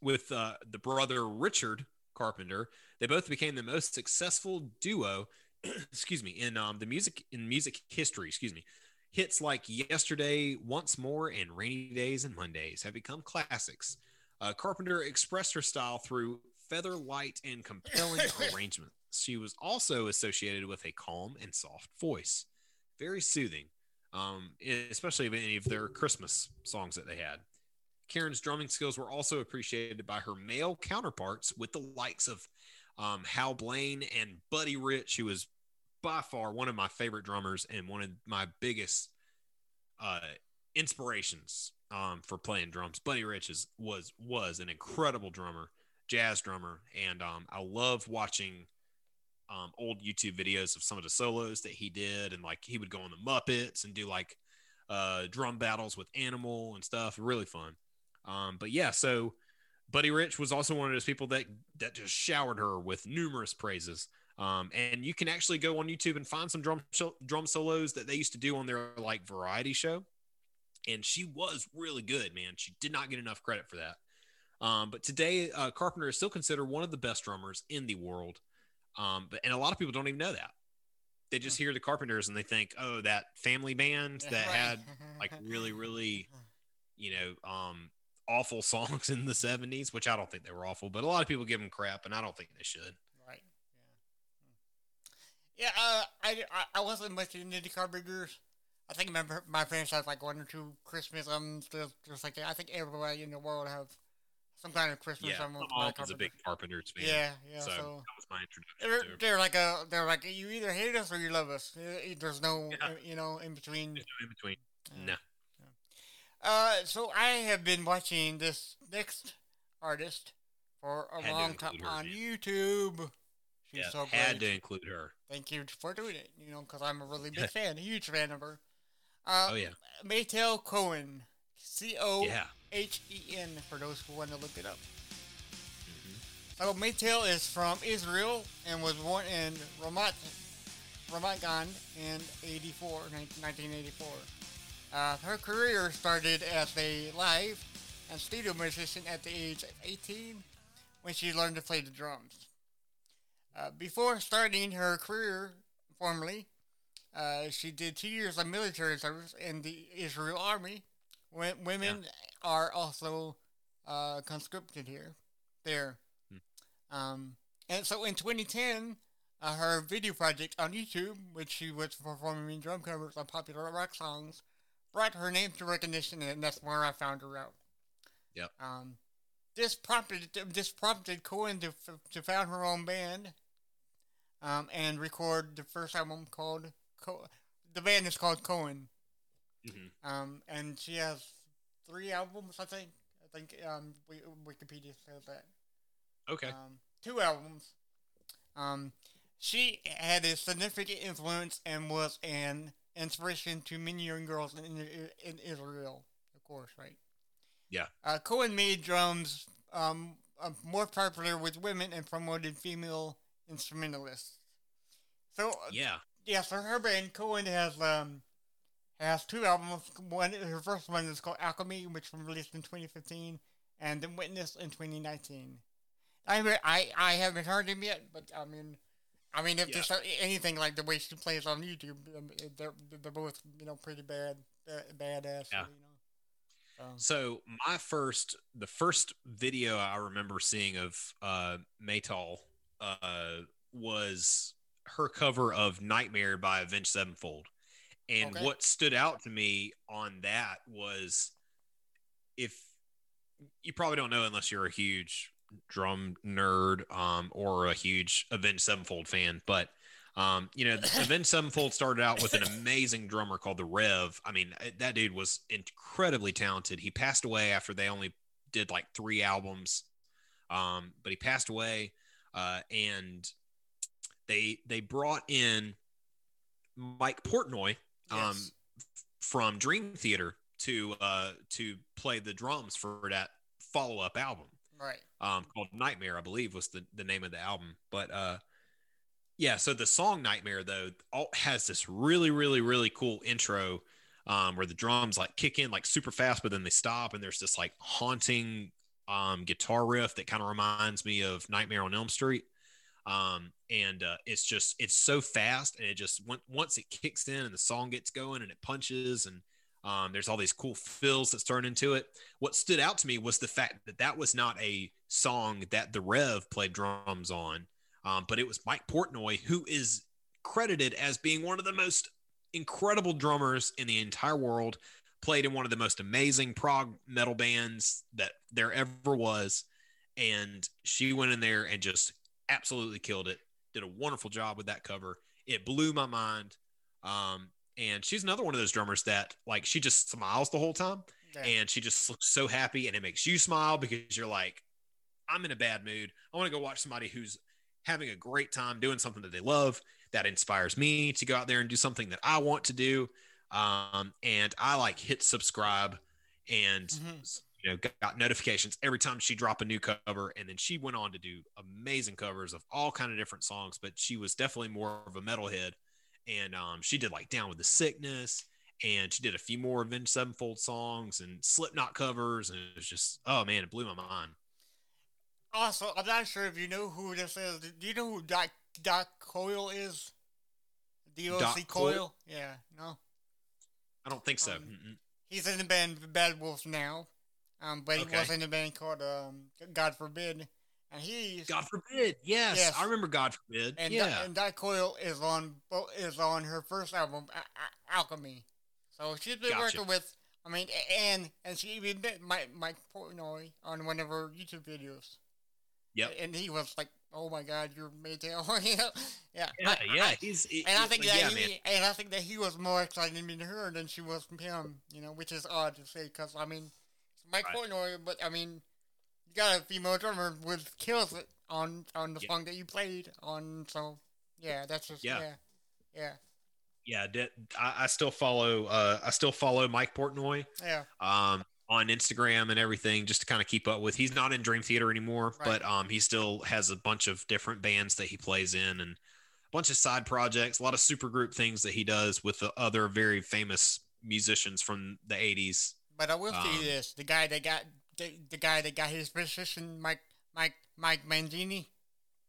with uh, the brother Richard Carpenter, they both became the most successful duo. excuse me, in um, the music in music history. Excuse me, hits like "Yesterday," "Once More," and "Rainy Days and Mondays" have become classics. Uh, Carpenter expressed her style through feather light and compelling arrangements. She was also associated with a calm and soft voice, very soothing um, especially of any of their Christmas songs that they had. Karen's drumming skills were also appreciated by her male counterparts, with the likes of um, Hal Blaine and Buddy Rich, who was by far one of my favorite drummers and one of my biggest uh, inspirations um, for playing drums. Buddy Rich is, was was an incredible drummer, jazz drummer, and um, I love watching um, old YouTube videos of some of the solos that he did, and like he would go on the Muppets and do like uh, drum battles with Animal and stuff. Really fun. Um, but yeah, so Buddy Rich was also one of those people that that just showered her with numerous praises. Um, and you can actually go on YouTube and find some drum drum solos that they used to do on their like variety show. And she was really good, man. She did not get enough credit for that. Um, but today, uh, Carpenter is still considered one of the best drummers in the world. Um, but and a lot of people don't even know that. They just hear the Carpenters and they think, oh, that family band that had like really, really, you know, um, awful songs in the '70s, which I don't think they were awful, but a lot of people give them crap, and I don't think they should. Right. Yeah. Yeah. Uh, I, I I wasn't much into the Carpenters. I think my my parents had like one or two Christmas. Just, just like that. I think everybody in the world have some kind of Christmas Yeah, my mom was a big Carpenters fan. Yeah. Yeah. so, So. that was my introduction. They're, they're like a they're like you either hate us or you love us. Uh, There's no Yeah. uh, you know in between. There's no in between. Uh, No. Uh, so I have been watching this next artist for a Had long time on man. YouTube. She's Yeah, so had great. to include her. Thank you for doing it. You know, because I'm a really big fan, a huge fan of her. Uh, Oh yeah, Meytal Cohen, C O. H E N, for those who want to look it up. Mhm. So Meytal is from Israel and was born in Ramat, Ramat Gan in 84, 1984. Uh, her career started as a live and studio musician at the age of 18 when she learned to play the drums. Uh, before starting her career formally, uh, she did two years of military service in the Israel Army. When women are also uh, conscripted here, there. Um, and so in 2010, uh, her video project on YouTube, which she was performing drum covers on popular rock songs, brought her name to recognition, and that's where I found her out. Yep. Um, this prompted this prompted Cohen to f- to found her own band, um, and record the first album called Co- the band is called Cohen. Mhm. Um, and she has three albums, I think. I think um, Wikipedia says that. Okay. Um, two albums. Um, she had a significant influence and was an inspiration to many young girls in, in, in Israel, of course, right? Yeah. Uh, Cohen made drums um, uh, more popular with women and promoted female instrumentalists. So, uh, yeah. Yeah, so her band Cohen has um has two albums. One her first one is called Alchemy, which was released in 2015, and The Witness in 2019. I I I haven't heard him yet, but I mean, I mean, if Yeah. there's anything like the way she plays on YouTube, um, they're they're both you know pretty bad, ba- badass. Yeah. You know. So, So my first, the first video I remember seeing of uh, Meytal uh, was her cover of "Nightmare" by Avenged Sevenfold, and Okay. what stood out to me on that was if you probably don't know unless you're a huge drum nerd um, or a huge Avenged Sevenfold fan, but um, you know, Avenged Sevenfold started out with an amazing drummer called the Rev. I mean, eh, that dude was incredibly talented. He passed away after they only did like three albums, um, but he passed away, uh, and they they brought in Mike Portnoy um, yes. from Dream Theater to uh, to play the drums for that follow up album right. um, called Nightmare, I believe was the, the name of the album. But uh, yeah, so the song Nightmare though all, has this really, really, really cool intro um, where the drums like kick in like super fast, but then they stop, and there's this like haunting um, guitar riff that kind of reminds me of Nightmare on Elm Street. Um, and uh, it's just it's so fast, and it just on- once it kicks in and the song gets going and it punches and um, there's all these cool fills that turn into it. What stood out to me was the fact that that was not a song that the Rev played drums on, um, but it was Mike Portnoy, who is credited as being one of the most incredible drummers in the entire world. Played in one of the most amazing prog metal bands that there ever was, and she went in there and just absolutely killed it. Did a wonderful job with that cover. It blew my mind. Um, and she's another one of those drummers that like she just smiles the whole time Yeah. and she just looks so happy and it makes you smile because you're like i'm in a bad mood i want to go watch somebody who's having a great time doing something that they love that inspires me to go out there and do something that i want to do um, and i like hit subscribe and Mhm. You know got, notifications every time she dropped a new cover and then she went on to do amazing covers of all kind of different songs but she was definitely more of a metalhead and um, she did like down with the sickness and she did a few more Avenged Sevenfold songs and Slipknot covers, and it was just oh man, it blew my mind. Also, I'm not sure if you know who this is. Do you know who Doc Doc Coyle is? DOC Doc Coyle? Coyle? Yeah, no. I don't think so. Um, He's in the band Bad Wolves now, um, but he Okay. was in a band called um, God Forbid, and he's God forbid, yes, Yes. I remember God forbid. and yeah, Doc, and Coyle is on is on her first album, Al- Al- Alchemy. So she's been Gotcha. working with. I mean, and and she even met Mike Mike Portnoy on one of her YouTube videos. Yep. And he was like, "Oh my God, you're Meytal," you know? Yeah. yeah, I- yeah. I- He's he- and I think that yeah, he, man. and I think that he was more excited to meet her than she was from him. You know, which is odd to say because I mean, Mike Right. Portnoy, but I mean, you got a female drummer with kills it on on the Yeah. song that you played on. So yeah, that's just Yeah. yeah, yeah, Yeah, de- I, I still follow. Uh, I still follow Mike Portnoy. yeah. um, on Instagram and everything just to kind of keep up with. He's not in Dream Theater anymore, Right. but um, he still has a bunch of different bands that he plays in and a bunch of side projects, a lot of supergroup things that he does with the other very famous musicians from the 80s. But I will Um, say this: the guy that got the, the guy that got his position, Mike Mike Mike Mangini,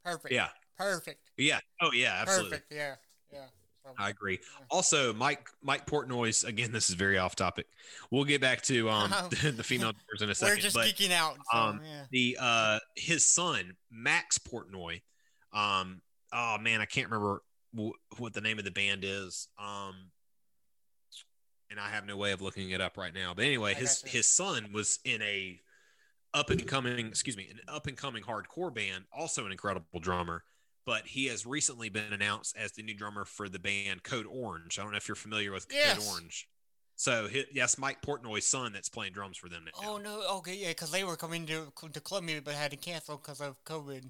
perfect. Yeah. perfect. Yeah. Oh, yeah, absolutely. Perfect. Yeah, yeah. So, I agree. Yeah. Also, Mike Mike Portnoy's again. This is very off topic. We'll get back to um Oh. the, female drummers in a second. we're just but geeking out. So, um, yeah. the uh his son Max Portnoy. Um, oh man, I can't remember w- what the name of the band is. Um, and I have no way of looking it up right now. But anyway, I his gotcha. his son was in a up and coming, excuse me, an up and coming hardcore band, also an incredible drummer. But he has recently been announced as the new drummer for the band Code Orange. I don't know if you're familiar with Code Orange. So hi- yes, Mike Portnoy's son that's playing drums for them now. Oh no! Okay, yeah, because they were coming to to club me, but had to cancel because of COVID.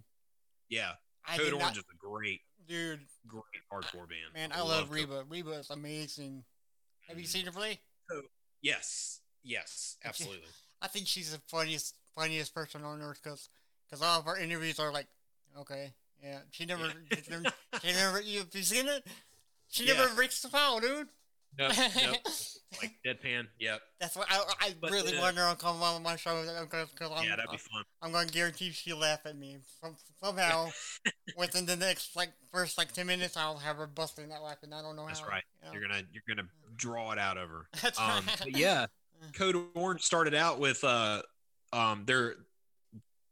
Yeah, I Code Orange not, is a great, dude. great hardcore band. Man, I, love, Code- Reba. Reba is amazing. Have you seen her play? Oh, yes, yes, absolutely. I think she's the funniest funniest person on earth because all of her interviews are like, okay, yeah. She never, she never, she never you, have you seen it? She Yeah. never breaks the foul, dude. Nope, nope. like deadpan. Yep. That's what I, I But, really uh, want her on come on my show because I'm, yeah, that'd be fun. I'm going to guarantee she'll laugh at me Some, somehow. within the next like first like ten minutes, I'll have her busting that laughing. I don't know That's how. right. you know. You're gonna you're gonna draw it out of her. That's Um, right. yeah, Code Orange started out with uh um their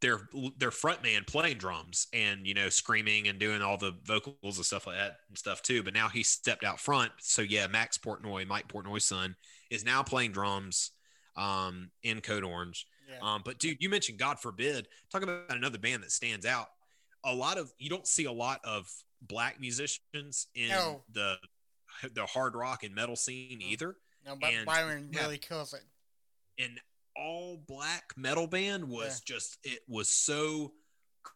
their their front man playing drums and you know screaming and doing all the vocals and stuff like that and stuff too. But now he stepped out front. So yeah, Max Portnoy, Mike Portnoy's son, is now playing drums um in Code Orange. yeah. Um, but dude, you mentioned God forbid. Talk about another band that stands out. A lot of you don't see a lot of black musicians in No. the the hard rock and metal scene either. no, but and- Byron yeah. really kills it. An all black metal band was just it was so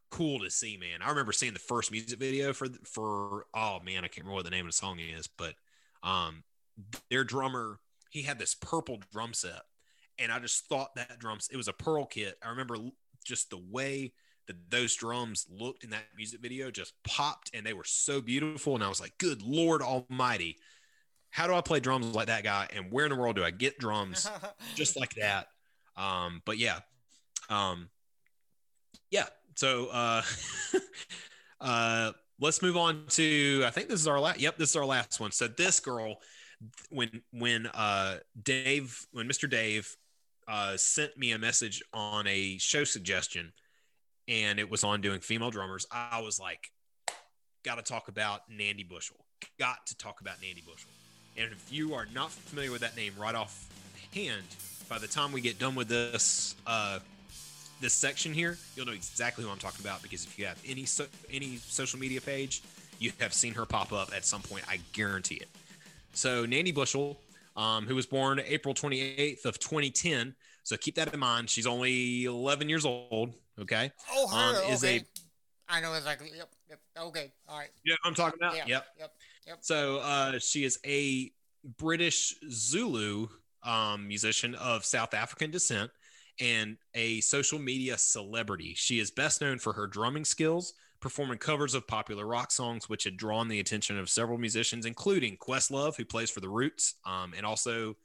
cool to see, man. I remember seeing the first music video for for oh man, I can't remember what the name of the song is, but um their drummer he had this purple drum set and I just thought that drums it was a pearl kit. I remember just the way that those drums looked in that music video just popped and they were so beautiful and I was like, "Good lord almighty. How do I play drums like that guy and where in the world do I get drums just like that?" Um but yeah. Um yeah. So uh uh let's move on to I think this is our last yep, this is our last one. So this girl when when uh Dave when Mr. Dave uh sent me a message on a show suggestion and it was on doing female drummers, I was like got to talk about Nandi Bushell. Got to talk about Nandi Bushell. And if you are not familiar with that name right off hand, by the time we get done with this uh this section here, you'll know exactly who I'm talking about because if you have any so, any social media page, you have seen her pop up at some point. I guarantee it. So Nandi Bushell, um, who was born April 28th of 2010. So keep that in mind. She's only 11 years old. Okay. oh, her. um, is okay. a- I know exactly. Yep. Yep. Okay. All right. Yeah, I'm talking about. Yeah. Yep. Yep. Yep. So uh, she is a British Zulu um, musician of South African descent and a social media celebrity. She is best known for her drumming skills, performing covers of popular rock songs, which had drawn the attention of several musicians, including Questlove, who plays for the Roots, um, and also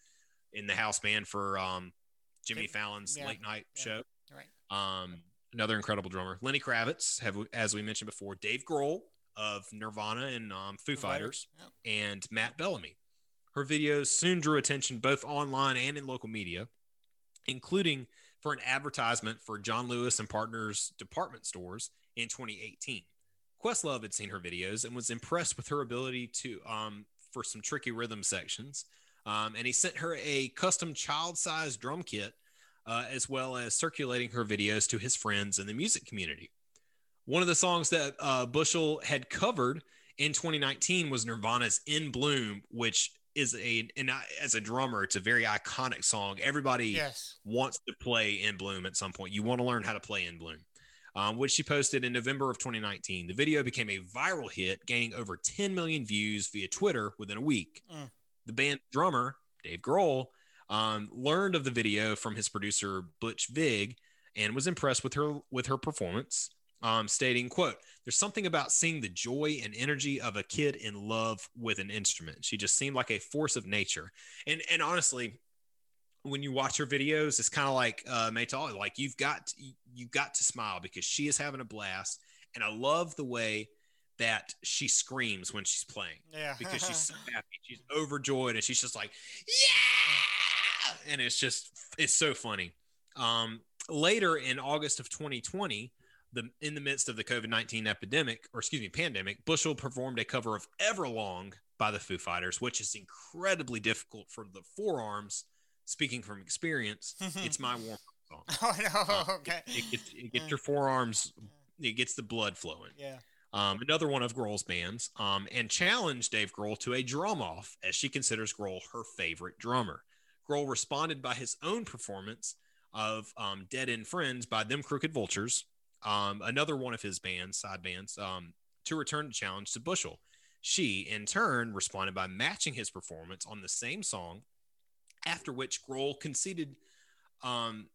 in the house band for um, Jimmy. Fallon's Yeah. late night Yeah. show. Right. Um, another incredible drummer, Lenny Kravitz, have as we mentioned before, Dave Grohl of Nirvana and um, Foo Fighters, and Matt Bellamy. Her videos soon drew attention both online and in local media, including for an advertisement for John Lewis and Partners department stores in 2018. Questlove had seen her videos and was impressed with her ability to um, for some tricky rhythm sections, um, and he sent her a custom child-sized drum kit, uh, as well as circulating her videos to his friends in the music community. One of the songs that uh, Bushell had covered in 2019 was Nirvana's "In Bloom," which is a and I, as a drummer, it's a very iconic song. Everybody Yes. wants to play in bloom at some point. You want to learn how to play in bloom, um, which she posted in November of 2019. The video became a viral hit, gaining over 10 million views via Twitter within a week. Mm. The band drummer, Dave Grohl, um, learned of the video from his producer, Butch Vig, and was impressed with her with her performance. Um, stating, "quote There's something about seeing the joy and energy of a kid in love with an instrument. She just seemed like a force of nature." And and honestly, when you watch her videos, it's kind of like uh, Meytal. Like you've got to, you've got to smile because she is having a blast, and I love the way that she screams when she's playing Yeah. because she's so happy, she's overjoyed, and she's just like yeah, and it's just it's so funny. Um, later in August of 2020, the in the midst of the COVID 19 epidemic, or excuse me, pandemic, Bushell performed a cover of Everlong by the Foo Fighters, which is incredibly difficult for the forearms. Speaking from experience, it's my warm up song. oh no. Uh, okay. It gets, it gets your forearms, it gets the blood flowing. Yeah. Um, another one of Grohl's bands, um, and challenged Dave Grohl to a drum off as she considers Grohl her favorite drummer. Grohl responded by his own performance of um, Dead End Friends by Them Crooked Vultures, um, another one of his bands, side bands, um, to return the challenge to Bushell. She, in turn, responded by matching his performance on the same song, after which Grohl conceded um,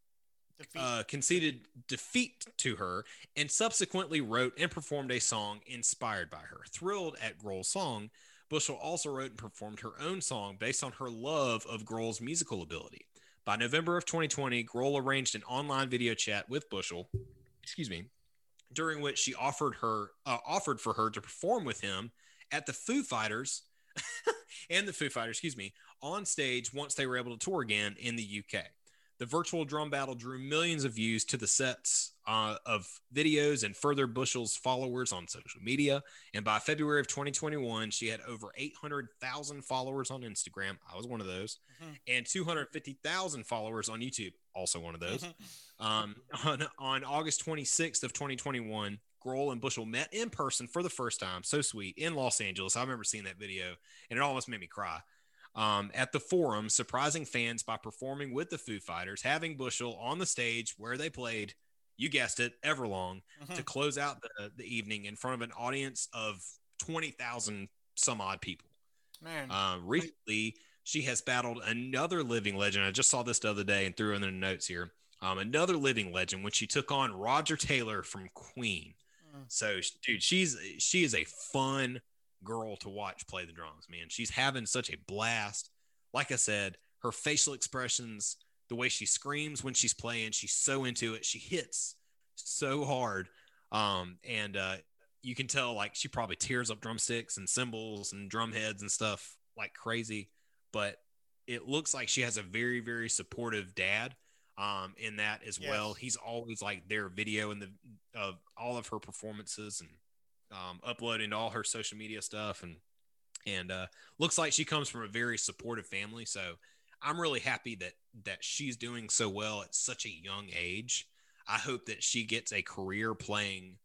Defeat. uh, conceded defeat to her and subsequently wrote and performed a song inspired by her. Thrilled at Grohl's song, Bushell also wrote and performed her own song based on her love of Grohl's musical ability. By November of 2020, Grohl arranged an online video chat with Bushell, excuse me, during which she offered her uh, offered for her to perform with him at the Foo Fighters and the Foo Fighters, excuse me, on stage once they were able to tour again in the UK. The virtual drum battle drew millions of views to the sets uh, of videos and further Bushell's followers on social media. And by February of 2021, she had over 800,000 followers on Instagram. I was one of those, Mhm. and 250,000 followers on YouTube. Also one of those. Mhm. Um, on, on August 26th of 2021, Grohl and Bushell met in person for the first time. So sweet in Los Angeles. I remember seeing that video, and it almost made me cry. Um, at the forum, surprising fans by performing with the Foo Fighters, having Bushell on the stage where they played, you guessed it, Everlong, Mhm. to close out the, the evening in front of an audience of 20,000 some odd people. Man. Uh, recently, she has battled another living legend. I just saw this the other day and threw in the notes here. Um, another living legend when she took on Roger Taylor from Queen. Mm. So, dude, she's she is a fun girl to watch play the drums. Man, she's having such a blast. Like I said, her facial expressions, the way she screams when she's playing, she's so into it. She hits so hard, um, and uh, you can tell like she probably tears up drumsticks and cymbals and drum heads and stuff like crazy. But it looks like she has a very very supportive dad um, in that as Yes. well. He's always like their video and the of all of her performances and um, uploading all her social media stuff and and uh, looks like she comes from a very supportive family. So I'm really happy that that she's doing so well at such a young age. I hope that she gets a career playing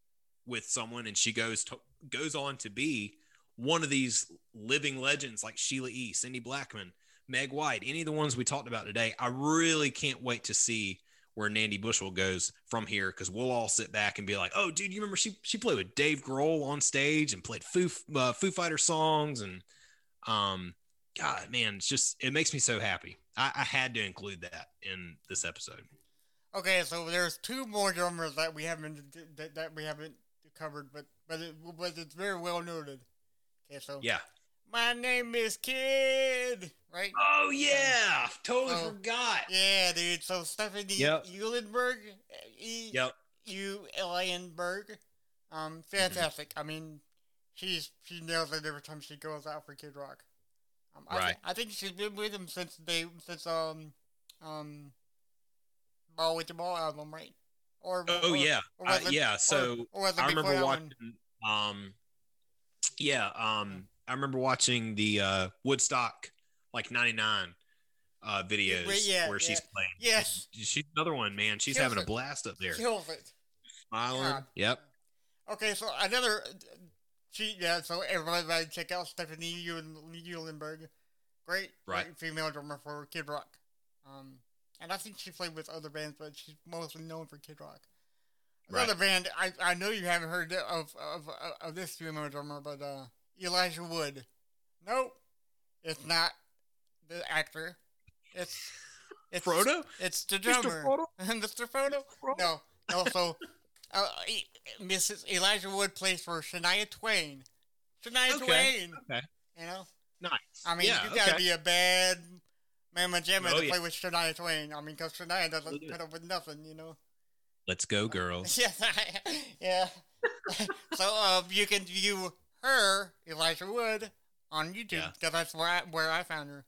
with someone and she goes to, goes on to be one of these living legends like Sheila E., Cindy Blackman, Meg White, any of the ones we talked about today. I really can't wait to see where Nandi Bushell goes from here because we'll all sit back and be like, "Oh, dude, you remember she she played with Dave Grohl on stage and played Foo uh, Foo Fighter songs and um, God, man, it's just it makes me so happy. I, I had to include that in this episode. Okay, so there's two more drummers that we haven't that, that we haven't covered, but but it, but it's very well noted. Okay, so Yeah. My name is Kid, right? Oh yeah, totally Oh. forgot. Yeah, dude. So Stephanie Yep. Eulenberg, E Yep. U L A N Berg, um, fantastic. I mean, she's she nails it every time she goes out for Kid Rock. Um, I, thi- Right. I think she's been with him since they since um um Ball with the Ball album, right? Or Oh or- yeah, or uh, it- yeah. So or was I remember that one? watching. Um, yeah. Um, I remember watching the uh, Woodstock like '99 uh, videos yeah, where she's playing. Yes, She's another one, man. She's Kills having a blast up there, kills it. smiling. God. Yep. Okay, so another she yeah. So everybody check out Stephanie Eulen- Eulenberg, great, Right. great female drummer for Kid Rock. Um, and I think she played with other bands, but she's mostly known for Kid Rock. Right. Another band I, I know you haven't heard of of of, of this female drummer, but uh, Elijah Wood. Nope, it's not the actor. It's it's Frodo. It's the Mr. drummer, Frodo? Mr. Frodo. No, no. So, uh, E- Mrs. Elijah Wood plays for Shania Twain. Shania Okay, Twain. okay. You know, Nice. I mean, yeah, you gotta okay. be a bad mamma jamma Oh, to yeah. play with Shania Twain. I mean, because Shania doesn't Absolutely. put up with nothing. You know. Let's go, girls. Yes, yeah. so um, you can view her, Elijah Wood, on YouTube Yeah. because that's where I, where I found her.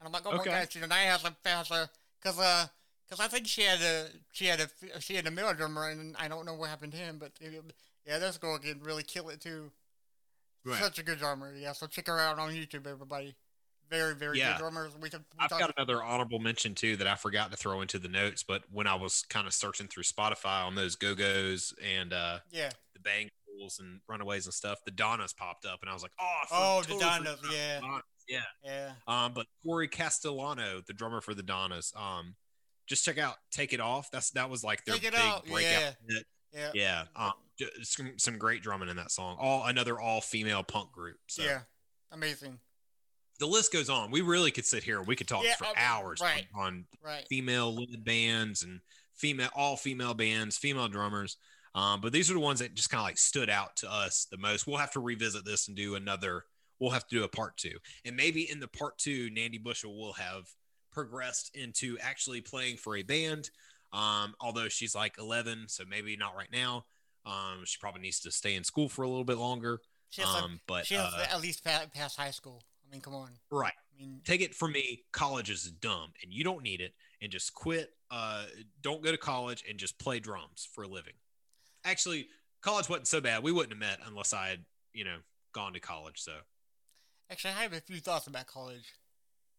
And I'm like, oh Okay. my gosh, and I has a has a because uh because I think she had a she had a she had a male drummer and I don't know what happened to him, but it, yeah, this girl can really kill it too. Right. Such a good drummer, yeah. So check her out on YouTube, everybody. Very very Yeah. good drummers. We could. I've talk- got another honorable mention too that I forgot to throw into the notes, but when I was kind of searching through Spotify on those Go Go's and uh, yeah. the Bangles and Runaways and stuff, the Donnas popped up, and I was like, oh, Oh, the totally Donnas, forgot yeah. Donnas. yeah. Yeah. Um, but Torry Castellano, the drummer for the Donnas, um, just check out "Take It Off." That's that was like their Take It big Out, breakout. yeah. hit. Yeah. Yeah, um, some, some great drumming in that song. All another all female punk group. So Yeah. Amazing. the list goes on. We really could sit here. We could talk Yeah, for I mean, hours right. on, on Right. female led bands and female all female bands, female drummers. Um, but these are the ones that just kind of like stood out to us the most. We'll have to revisit this and do another we'll have to do a part two. And maybe in the part two, Nandi Bushell will have progressed into actually playing for a band. Um, although she's like 11, so maybe not right now. Um, she probably needs to stay in school for a little bit longer. She has, Um, but she has uh, at least past high school. I mean, come on. right. I mean, take it from me college is dumb and you don't need it and just quit uh don't go to college and just play drums for a living actually college wasn't so bad we wouldn't have met unless i had you know gone to college so actually, I have a few thoughts about college.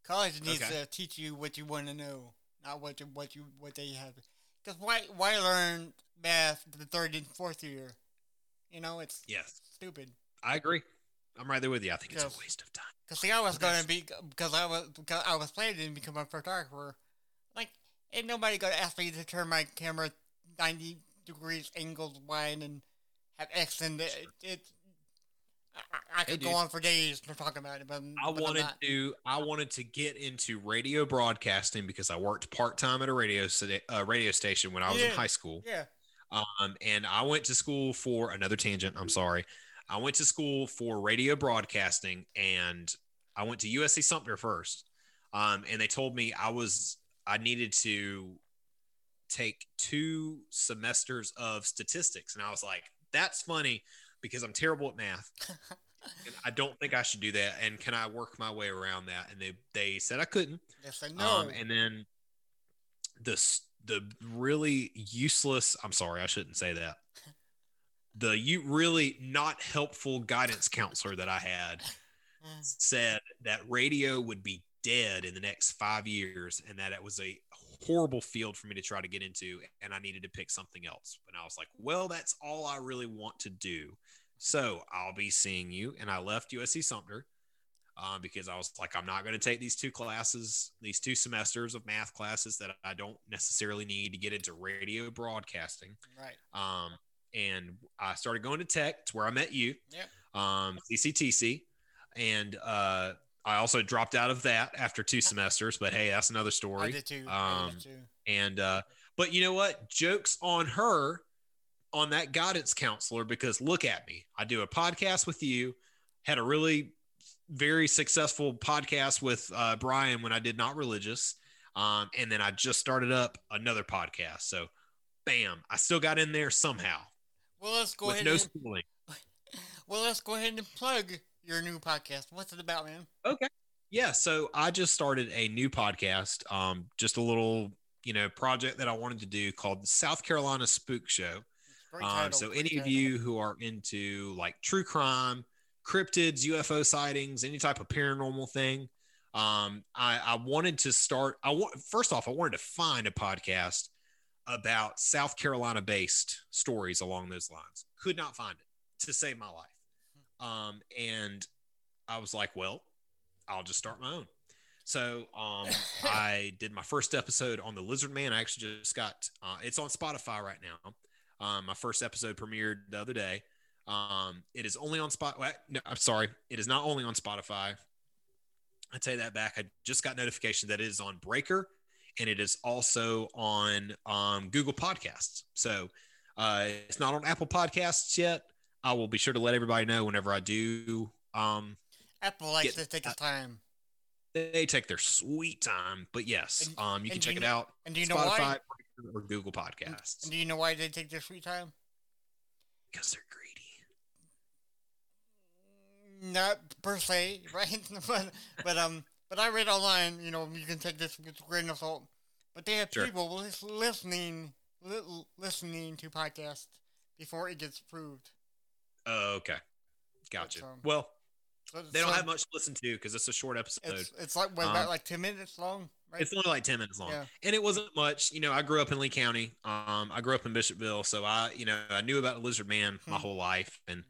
College needs Okay. to teach you what you want to know, not what you, what you what they have. Because why why learn math the third and fourth year? You know, it's yes stupid. i agree i'm right there with you i think it's a waste of time Cause see, I was gonna be because I was because I was planning to become a photographer. Like, ain't nobody gonna ask me to turn my camera ninety degrees angled wide and have X in it. it I, I- I Hey, could go on for days talking about it, but I'm- but wanted to i wanted to get into radio broadcasting because i worked part-time at a radio uh, radio station when i was in high school Yeah, Um, and I went to school for another tangent. I'm sorry. I went to school for radio broadcasting and I went to USC Sumter first. Um, and they told me I was, I needed to take two semesters of statistics. And I was like, that's funny because I'm terrible at math. and I don't think I should do that. And can I work my way around that? And they, they said I couldn't. they said no. Um, and then the the really useless. I'm sorry, I shouldn't say that. The you really not helpful guidance counselor that I had Mm. said that radio would be dead in the next five years, and that it was a horrible field for me to try to get into, and I needed to pick something else. And I was like, well, that's all I really want to do. So I'll be seeing you. And I left USC Sumter uh, because I was like, I'm not going to take these two classes, these two semesters of math classes that I don't necessarily need to get into radio broadcasting. right. Um, and I started going to tech. It's where I met you. Yeah. Um, CCTC, and uh, I also dropped out of that after two semesters. But hey, that's another I story. did too. I Um, did too. And uh, but you know what? Jokes on her, on that guidance counselor, because look at me. I do a podcast with you. Had a really very successful podcast with uh, Brian when I did not religious. Um, and then I just started up another podcast. So, bam, I still got in there somehow Well, let's go with ahead. no and, schooling. well, let's go ahead and plug your new podcast. What's it about, man? Okay. Yeah, so I just started a new podcast, um, just a little, you know, project that I wanted to do called the South Carolina Spook Show. Great Um, title, so great any of you who are into like true crime, cryptids, UFO sightings, any type of paranormal thing, um, I, I wanted to start. I want first off, I wanted to find a podcast about South Carolina based stories along those lines. Could not find it to save my life. Um, and I was like, well, I'll just start my own. So um, I did my first episode on the Lizard Man. I actually just got uh, it's on Spotify right now. Um, my first episode premiered the other day. Um, it is only on Spot. well, No, I'm sorry, it is not only on Spotify. I take that back. I just got notification that it is on Breaker, and it is also on um, Google Podcasts. So uh, it's not on Apple Podcasts yet. I will be sure to let everybody know whenever I do. Um, Apple likes get- to take its time. they take their sweet time, but yes, And- um, you can check you it know- out. And do you know Spotify why? or Google Podcasts and do you know why they take their sweet time? because they're greedy. Not per se, right? but but um, but I read online. You know, you can take this with a grain of salt. But they have Sure. people listening, li- listening to podcasts before it gets approved. Oh, okay, gotcha. um, well, they don't so have much to listen to because it's a short episode. It's it's like what, Um, about like ten minutes long, right? It's only like 10 minutes long. Yeah. And it wasn't much. You know, I grew up in Lee County. Um, I grew up in Bishopville. So I, you know, I knew about Lizard Man my Hmm. whole life. And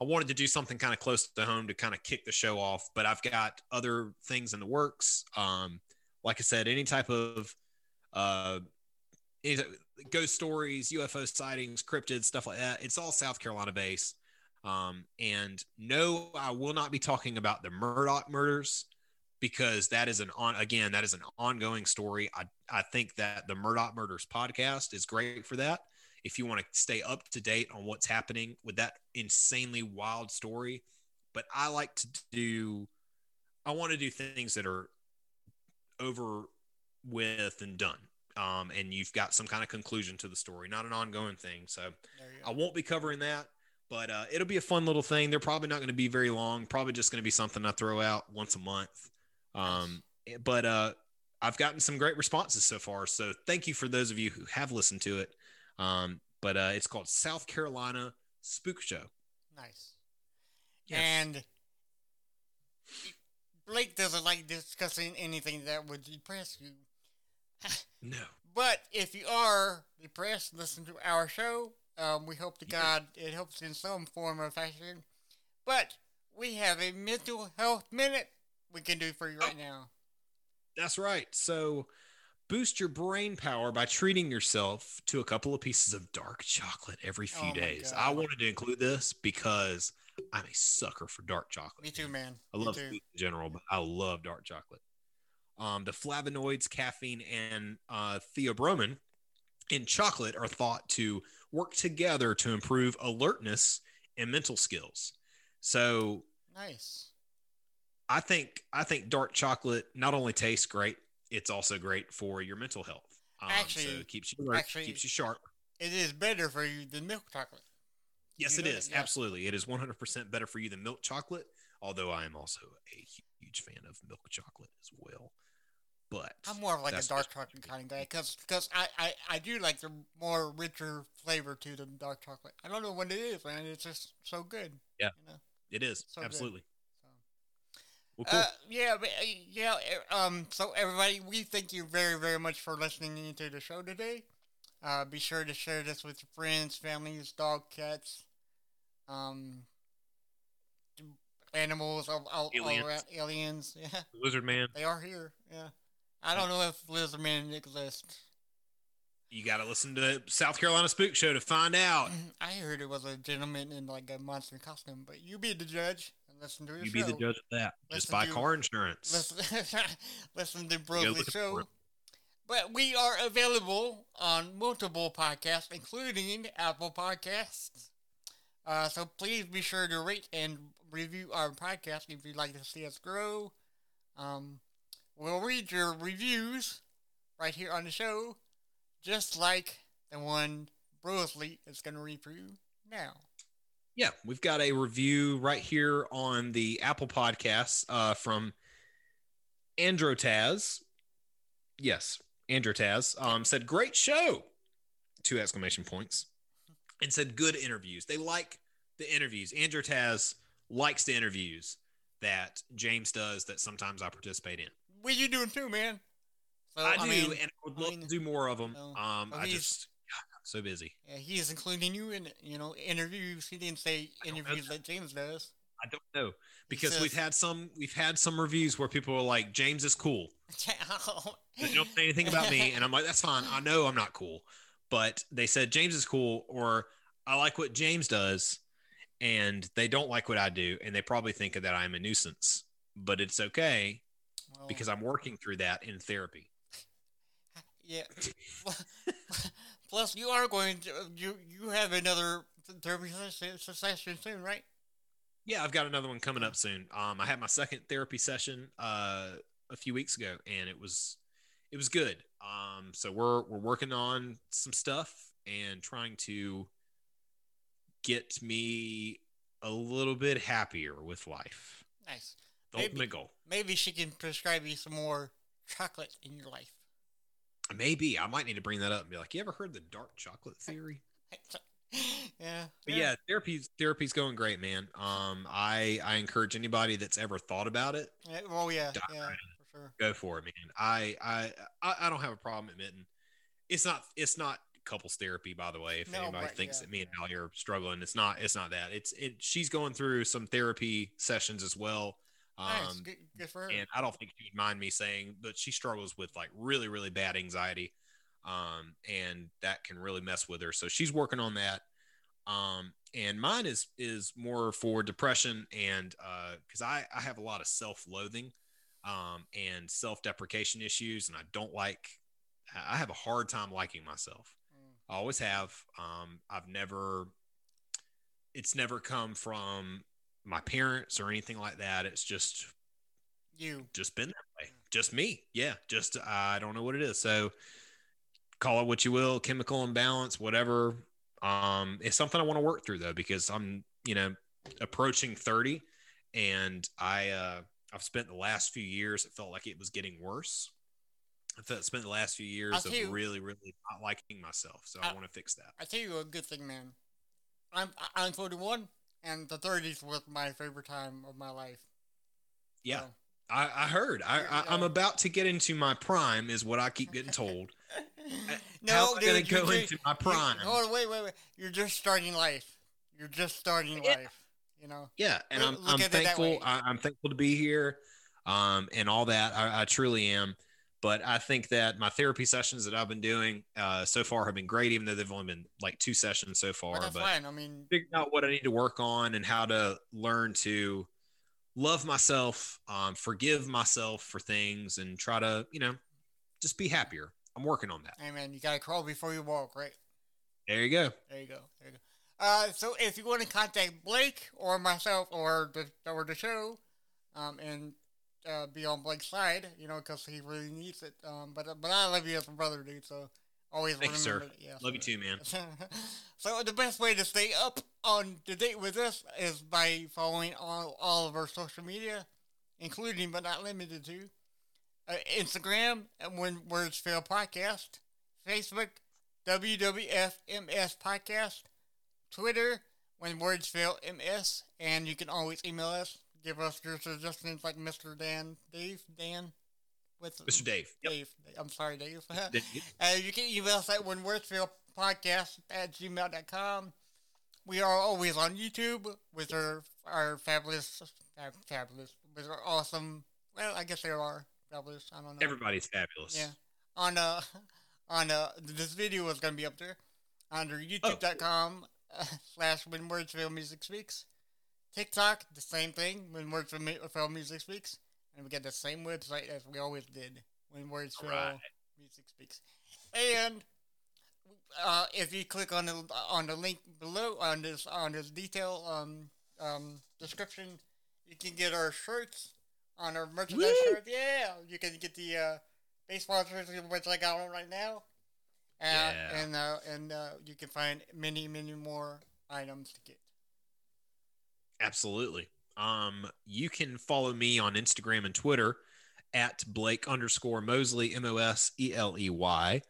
I wanted to do something kind of close to home to kind of kick the show off. But I've got other things in the works. Um, like I said, any type of uh, any type- ghost stories, UFO sightings, cryptids, stuff like that. It's all South Carolina based. Um, and no, I will not be talking about the Murdaugh murders because that is an on again that is an ongoing story. I I think that the Murdaugh Murders podcast is great for that. If you want to stay up to date on what's happening with that insanely wild story, but I like to do. I want to do things that are over with and done. Um, and you've got some kind of conclusion to the story, not an ongoing thing. So I won't be covering that, but uh, it'll be a fun little thing. They're probably not going to be very long. Probably just going to be something I throw out once a month. Um, but uh, I've gotten some great responses so far. So thank you for those of you who have listened to it. Um, but uh, it's called South Carolina Spook Show. Nice. Yes. And Blake doesn't like discussing anything that would depress you. no. But if you are depressed, listen to our show. Um, we hope to God it helps in some form or fashion. But we have a mental health minute we can do for you right oh, now. That's right. So boost your brain power by treating yourself to a couple of pieces of dark chocolate every few oh days. I wanted to include this because I'm a sucker for dark chocolate. Me too, man. I love food in general, but I love dark chocolate. Um, the flavonoids, caffeine, and uh, theobromine in chocolate are thought to work together to improve alertness and mental skills. So nice. I think I think dark chocolate not only tastes great, it's also great for your mental health. Um, actually, so it keeps you alert, actually, keeps you sharp. It is better for you than milk chocolate. Yes, you it is. Yeah. Absolutely. It is 100% better for you than milk chocolate, although I am also a huge fan of milk chocolate as well. But I'm more of like a dark chocolate kind of guy because because I, I, I do like the more richer flavor to the dark chocolate. I don't know what it is, man. It's just so good. Yeah, you know? it is so absolutely. Well, cool. Uh, yeah, uh, yeah. Um, so everybody, we thank you very, very much for listening into the show today. Uh, be sure to share this with your friends, families, dog, cats, um, animals, all, all, aliens. all around, aliens. Yeah, lizard man. They are here. Yeah, I don't know if lizard man exists. You got to listen to South Carolina Spook Show to find out. I heard it was a gentleman in like a monster costume, but you be the judge and listen to your You show. be the judge of that. Listen Just buy to, car insurance. Listen, listen to Broly Show. But we are available on multiple podcasts, including Apple Podcasts. Uh, so please be sure to rate and review our podcast if you'd like to see us grow. Um, we'll read your reviews right here on the show, just like the one Brosley is going to read for you now. Yeah, we've got a review right here on the Apple Podcasts uh, from Androtaz. Yes, Androtaz um, said, "Great show!" Two exclamation points, and said, "Good interviews." They like the interviews. Androtaz likes the interviews that James does that sometimes I participate in. What you doing too, man? So, I, I, do, mean, and I would love I mean, to do more of them. um, well, I just God, I'm so busy. Yeah, he is including you in you know interviews. He didn't say interviews that James does. I don't know because says, we've had some we've had some reviews where people are like James is cool. they don't say anything about me, and I'm like that's fine. I know I'm not cool, but they said James is cool, or I like what James does, and they don't like what I do, and they probably think that I'm a nuisance. But it's okay well, because I'm working through that in therapy. Yeah. Plus, you are going to you you have another therapy session soon, right? Yeah, I've got another one coming up soon. Um, I had my second therapy session uh, a few weeks ago, and it was it was good. Um, so we're we're working on some stuff and trying to get me a little bit happier with life. Nice. The maybe, ultimate goal. Maybe she can prescribe you some more chocolate in your life. Maybe I might need to bring that up and be like, "You ever heard the dark chocolate theory?" yeah. But yeah, yeah therapy's therapy's going great, man. Um, I I encourage anybody that's ever thought about it. Yeah, oh yeah, yeah, for sure. Go for it, man. I, I I don't have a problem admitting it's not it's not couples therapy, by the way. If no, anybody right, thinks yeah, that me and Ali are struggling, it's not it's not that. It's it. She's going through some therapy sessions as well. Um, nice. good, good for her. And I don't think she would mind me saying, but she struggles with like really really bad anxiety um, and that can really mess with her. So she's working on that. Um, and mine is is more for depression and because uh, I I have a lot of self loathing um, and self deprecation issues, and I don't like. I have a hard time liking myself. Mm. I always have. Um, I've never. It's never come from my parents or anything like that. It's just You. just been that way. Just me. Yeah. Just I don't know what it is. So call it what you will, chemical imbalance, whatever. Um, it's something I want to work through though, because I'm, you know, approaching 30 and I uh I've spent the last few years, it felt like it was getting worse. I felt spent the last few years of you- really, really not liking myself. So I, I- want to fix that. I tell you a good thing, man. I'm I'm 41, and the 30s was my favorite time of my life. Yeah. So- I, I heard. I, I I'm about to get into my prime, is what I keep getting told. no, How am I gonna you're go just- into my prime? Hold on, wait, wait, wait. You're just starting life. You're just starting Yeah. life. You know. Yeah, and Look- I'm look I'm at it that thankful. I, I'm thankful to be here, um, and all that. I, I truly am. But I think that my therapy sessions that I've been doing uh, so far have been great, even though they've only been like two sessions so far. But that's but fine. I mean, figuring out what I need to work on and how to learn to love myself, um, forgive myself for things, and try to you know just be happier. I'm working on that. hey, man, you gotta crawl before you walk, right? There you go. There you go. There you go. Uh, so if you want to contact Blake or myself or the or the show, um, and uh, be on Blake's side, you know, because he really needs it. Um, but but I love you as a brother, dude. So always Thank you, sir. Yeah, Love you too, man. so the best way to stay up on to date with us is by following all, all of our social media, including but not limited to uh, Instagram and When Words Fail Podcast, Facebook WWFMS Podcast, Twitter When Words Fail MS, and you can always email us. Give us your suggestions, like Mr. Dan, Dave, Dan, with Mr. Dave. Yep. Dave. I'm sorry, Dave. Uh, you can email us at podcast at gmail.com. We are always on YouTube with our our fabulous, uh, fabulous, with our awesome. Well, I guess they are fabulous. I don't know. Everybody's fabulous. Yeah. On uh, on uh, this video is gonna be up there under Oh, YouTube.com uh, slash When Words Fail Music Speaks. TikTok, the same thing. When Words Fail Fail Music Speaks, and we got the same website as we always did. When Words Fail Alright. Music Speaks, and uh, if you click on the on the link below on this on this detail um um description, you can get our shirts on our merchandise Woo! shirt. Yeah, you can get the uh, baseball shirts which I got on right now. Uh, Yeah. and uh, and uh, you can find many many more items to get. Absolutely. Um, you can follow me on Instagram and Twitter at Blake underscore Mosley, M O S E L E Y.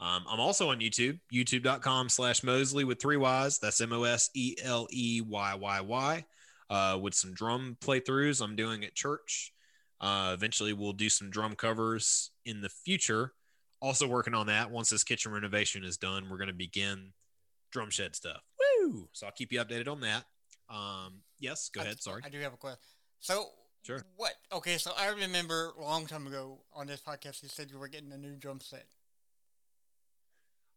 Um, I'm also on YouTube, youtube.com slash Mosley with three Y's. That's M O S E L E Y Y Y. Uh, with some drum playthroughs I'm doing at church. Uh, eventually, we'll do some drum covers in the future. Also, working on that. Once this kitchen renovation is done, we're going to begin drum shed stuff. Woo! So I'll keep you updated on that. Um, yes, go I- ahead. Sorry. I do have a question. So Sure. What? Okay, so I remember a long time ago on this podcast you said you were getting a new drum set.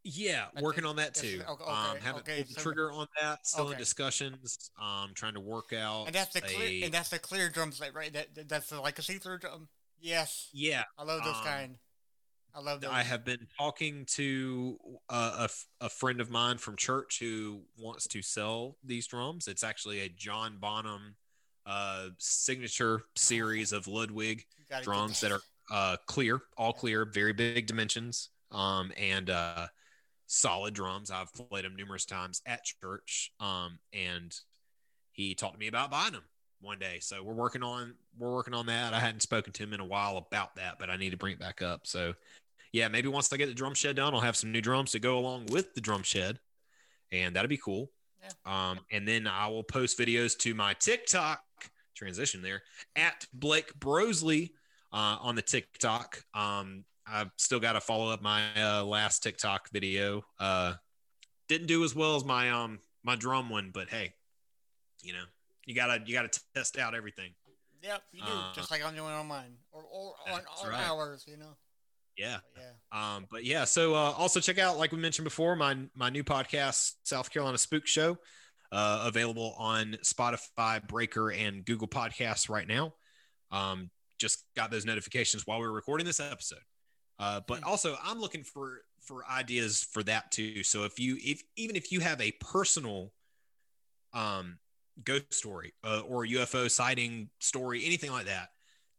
Yeah, I working think- on that too. okay, um, okay, haven't okay, pulled the so- trigger on that. Still in discussions. Um, trying to work out. And that's the clear. a- And that's the clear drum set, right? That, that that's the, like a see-through drum. Yes, yeah, I love those Um, kind. I love those. I have been talking to a a, f- a friend of mine from church who wants to sell these drums. It's actually a John Bonham uh, signature series of Ludwig drums that are uh, clear, all clear, very big dimensions, um, and uh, solid drums. I've played them numerous times at church, um, and he talked to me about buying them one day. So we're working on we're working on that. I hadn't spoken to him in a while about that, but I need to bring it back up. So yeah, maybe once I get the drum shed done, I'll have some new drums to go along with the drum shed, and that'd be cool. Um, and then I will post videos to my TikTok transition there at Blake Brosley uh, on the TikTok. Um, I've still got to follow up my uh, last TikTok video. Uh, didn't do as well as my um my drum one, but hey, you know you gotta you gotta test out everything. Yep, you do. uh, just like I'm doing on mine, or or on, on right. ours. You know. Yeah. But yeah. Um, but yeah, so uh, also check out, like we mentioned before, my my new podcast, South Carolina Spook Show, uh, available on Spotify, Breaker, and Google Podcasts right now. Um, just got those notifications while we were recording this episode. Uh, but also, I'm looking for for ideas for that too. So if you if even if you have a personal um ghost story uh, or UFO sighting story, anything like that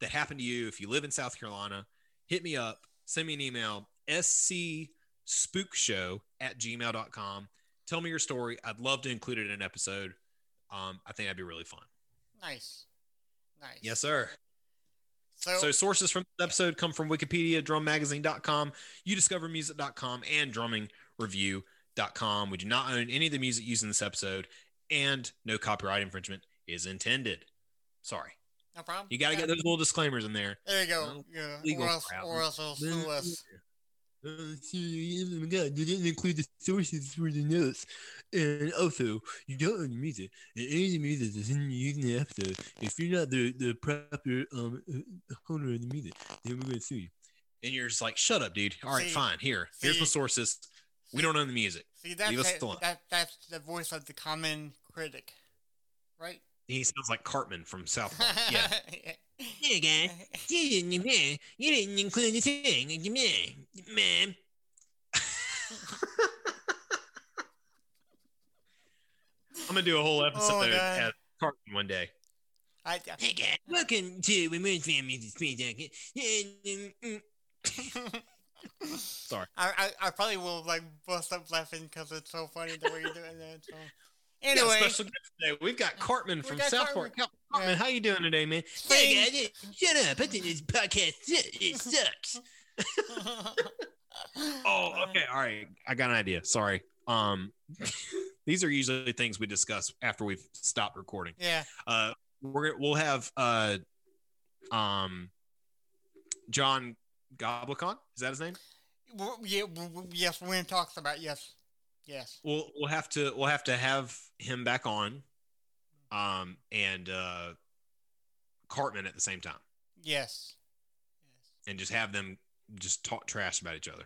that happened to you, if you live in South Carolina, hit me up, send me an email, scspookshow at gmail.com. Tell me your story. I'd love to include it in an episode. Um, I think that'd be really fun. Nice. Nice. Yes, sir. So, So sources from this episode come from Wikipedia, drummagazine.com, youdiscovermusic.com, and drummingreview.com. We do not own any of the music used in this episode, and no copyright infringement is intended. Sorry. No problem. You got to Yeah, get those little disclaimers in there. There you go. no yeah. legal Or else, crap. or else they'll sue us. Oh my god, you didn't include the sources for the notes. And also, you don't own the music. And any of the music that's in using the episode, if you're not the, the proper um uh, owner of the music, then we're gonna sue you. And you're just like, shut up, dude. All right, See- fine. Here. Here's the sources. We don't own the music. See, that's that, that, that's the voice of the common critic, right? He sounds like Cartman from South Park. Yeah. yeah. Guy. You didn't, you didn't include the thing, man. I'm gonna do a whole episode Oh, as Cartman one day. I, Hey guys, welcome to Remote Family Speed um, mm. Sorry. I, I, I probably will like bust up laughing because it's so funny the way you're doing that. So, Anyway, anyway, special guest today. We've got Cartman from got South Cartman. Park. Cartman, how you doing today, man? Hey guys, shut up! I think this podcast it sucks. Oh, okay, all right. I got an idea. Sorry. Um, these are usually things we discuss after we've stopped recording. Yeah, Uh, we're we'll have uh, um, John Goblikon. Is that his name? W- yeah, w- w- yes. When talks about yes, yes. We'll we'll have to we'll have to have him back on, um, and uh, Cartman at the same time, Yes. Yes. and just have them just talk trash about each other.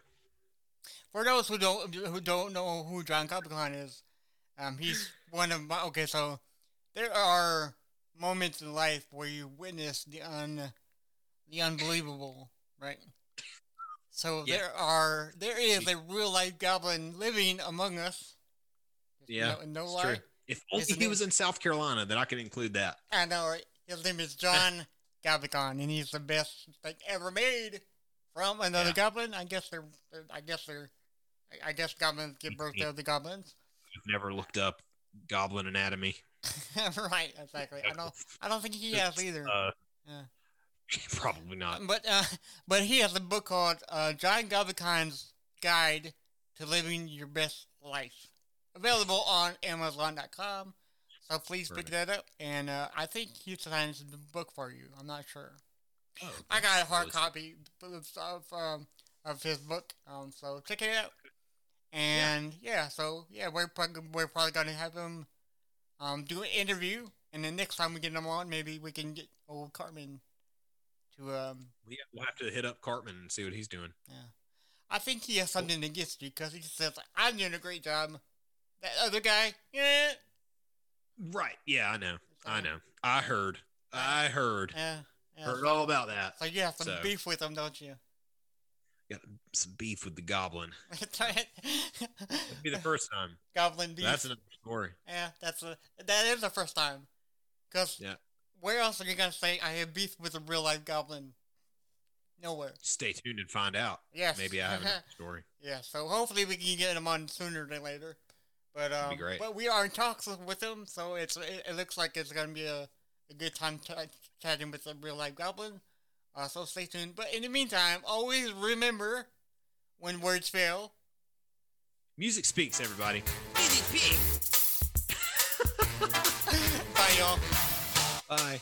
For those who don't who don't know who John Goblikon is, um, he's one of my. Okay, so there are moments in life where you witness the un, the unbelievable, right? So Yeah. there are there is a real life goblin living among us. Yeah, no, no lie. true. If only Isn't he was in South Carolina, then I could include that. I know. His name is John Goblikon, and he's the best thing ever made from another Yeah. goblin. I guess they're, they're I guess they're, I- guess goblins give birth to other goblins. I've never looked up Goblin Anatomy. right, exactly. I don't, I don't think he has either. Uh, Yeah. Probably not. But, uh, but he has a book called uh, John Guide to Living Your Best Life, available on Amazon.com. So please pick that up, and uh, I think he signs the book for you. I'm not sure. Oh, I got a hard copy of um, of his book, um, so check it out. And yeah, so yeah, we're probably, we're probably gonna have him um, do an interview, and then next time we get him on, maybe we can get old Cartman to um. We- We'll have to hit up Cartman and see what he's doing. Yeah, I think he has something against you because he says I'm doing a great job. That other guy, yeah, Right. Yeah, I know. I know. I heard. I heard. yeah, yeah. Heard all about that. So you have some So- beef with him, don't you? Got some beef with the Goblin. That's right. That'd be the first time. Goblin beef. That's another story. Yeah, that's a that is the first time. Cause Yeah. Where else are you gonna say I have beef with a real life goblin? Nowhere. Stay tuned and find out. Yes. Maybe I have a story. yeah. So hopefully we can get him on sooner than later. But um, be great. but we are in talks with him, so it's it, it looks like it's gonna be a, a good time ch- chatting with a real life goblin. Uh, so stay tuned. But in the meantime, always remember when words fail. Music speaks, everybody. Bye, y'all. Bye.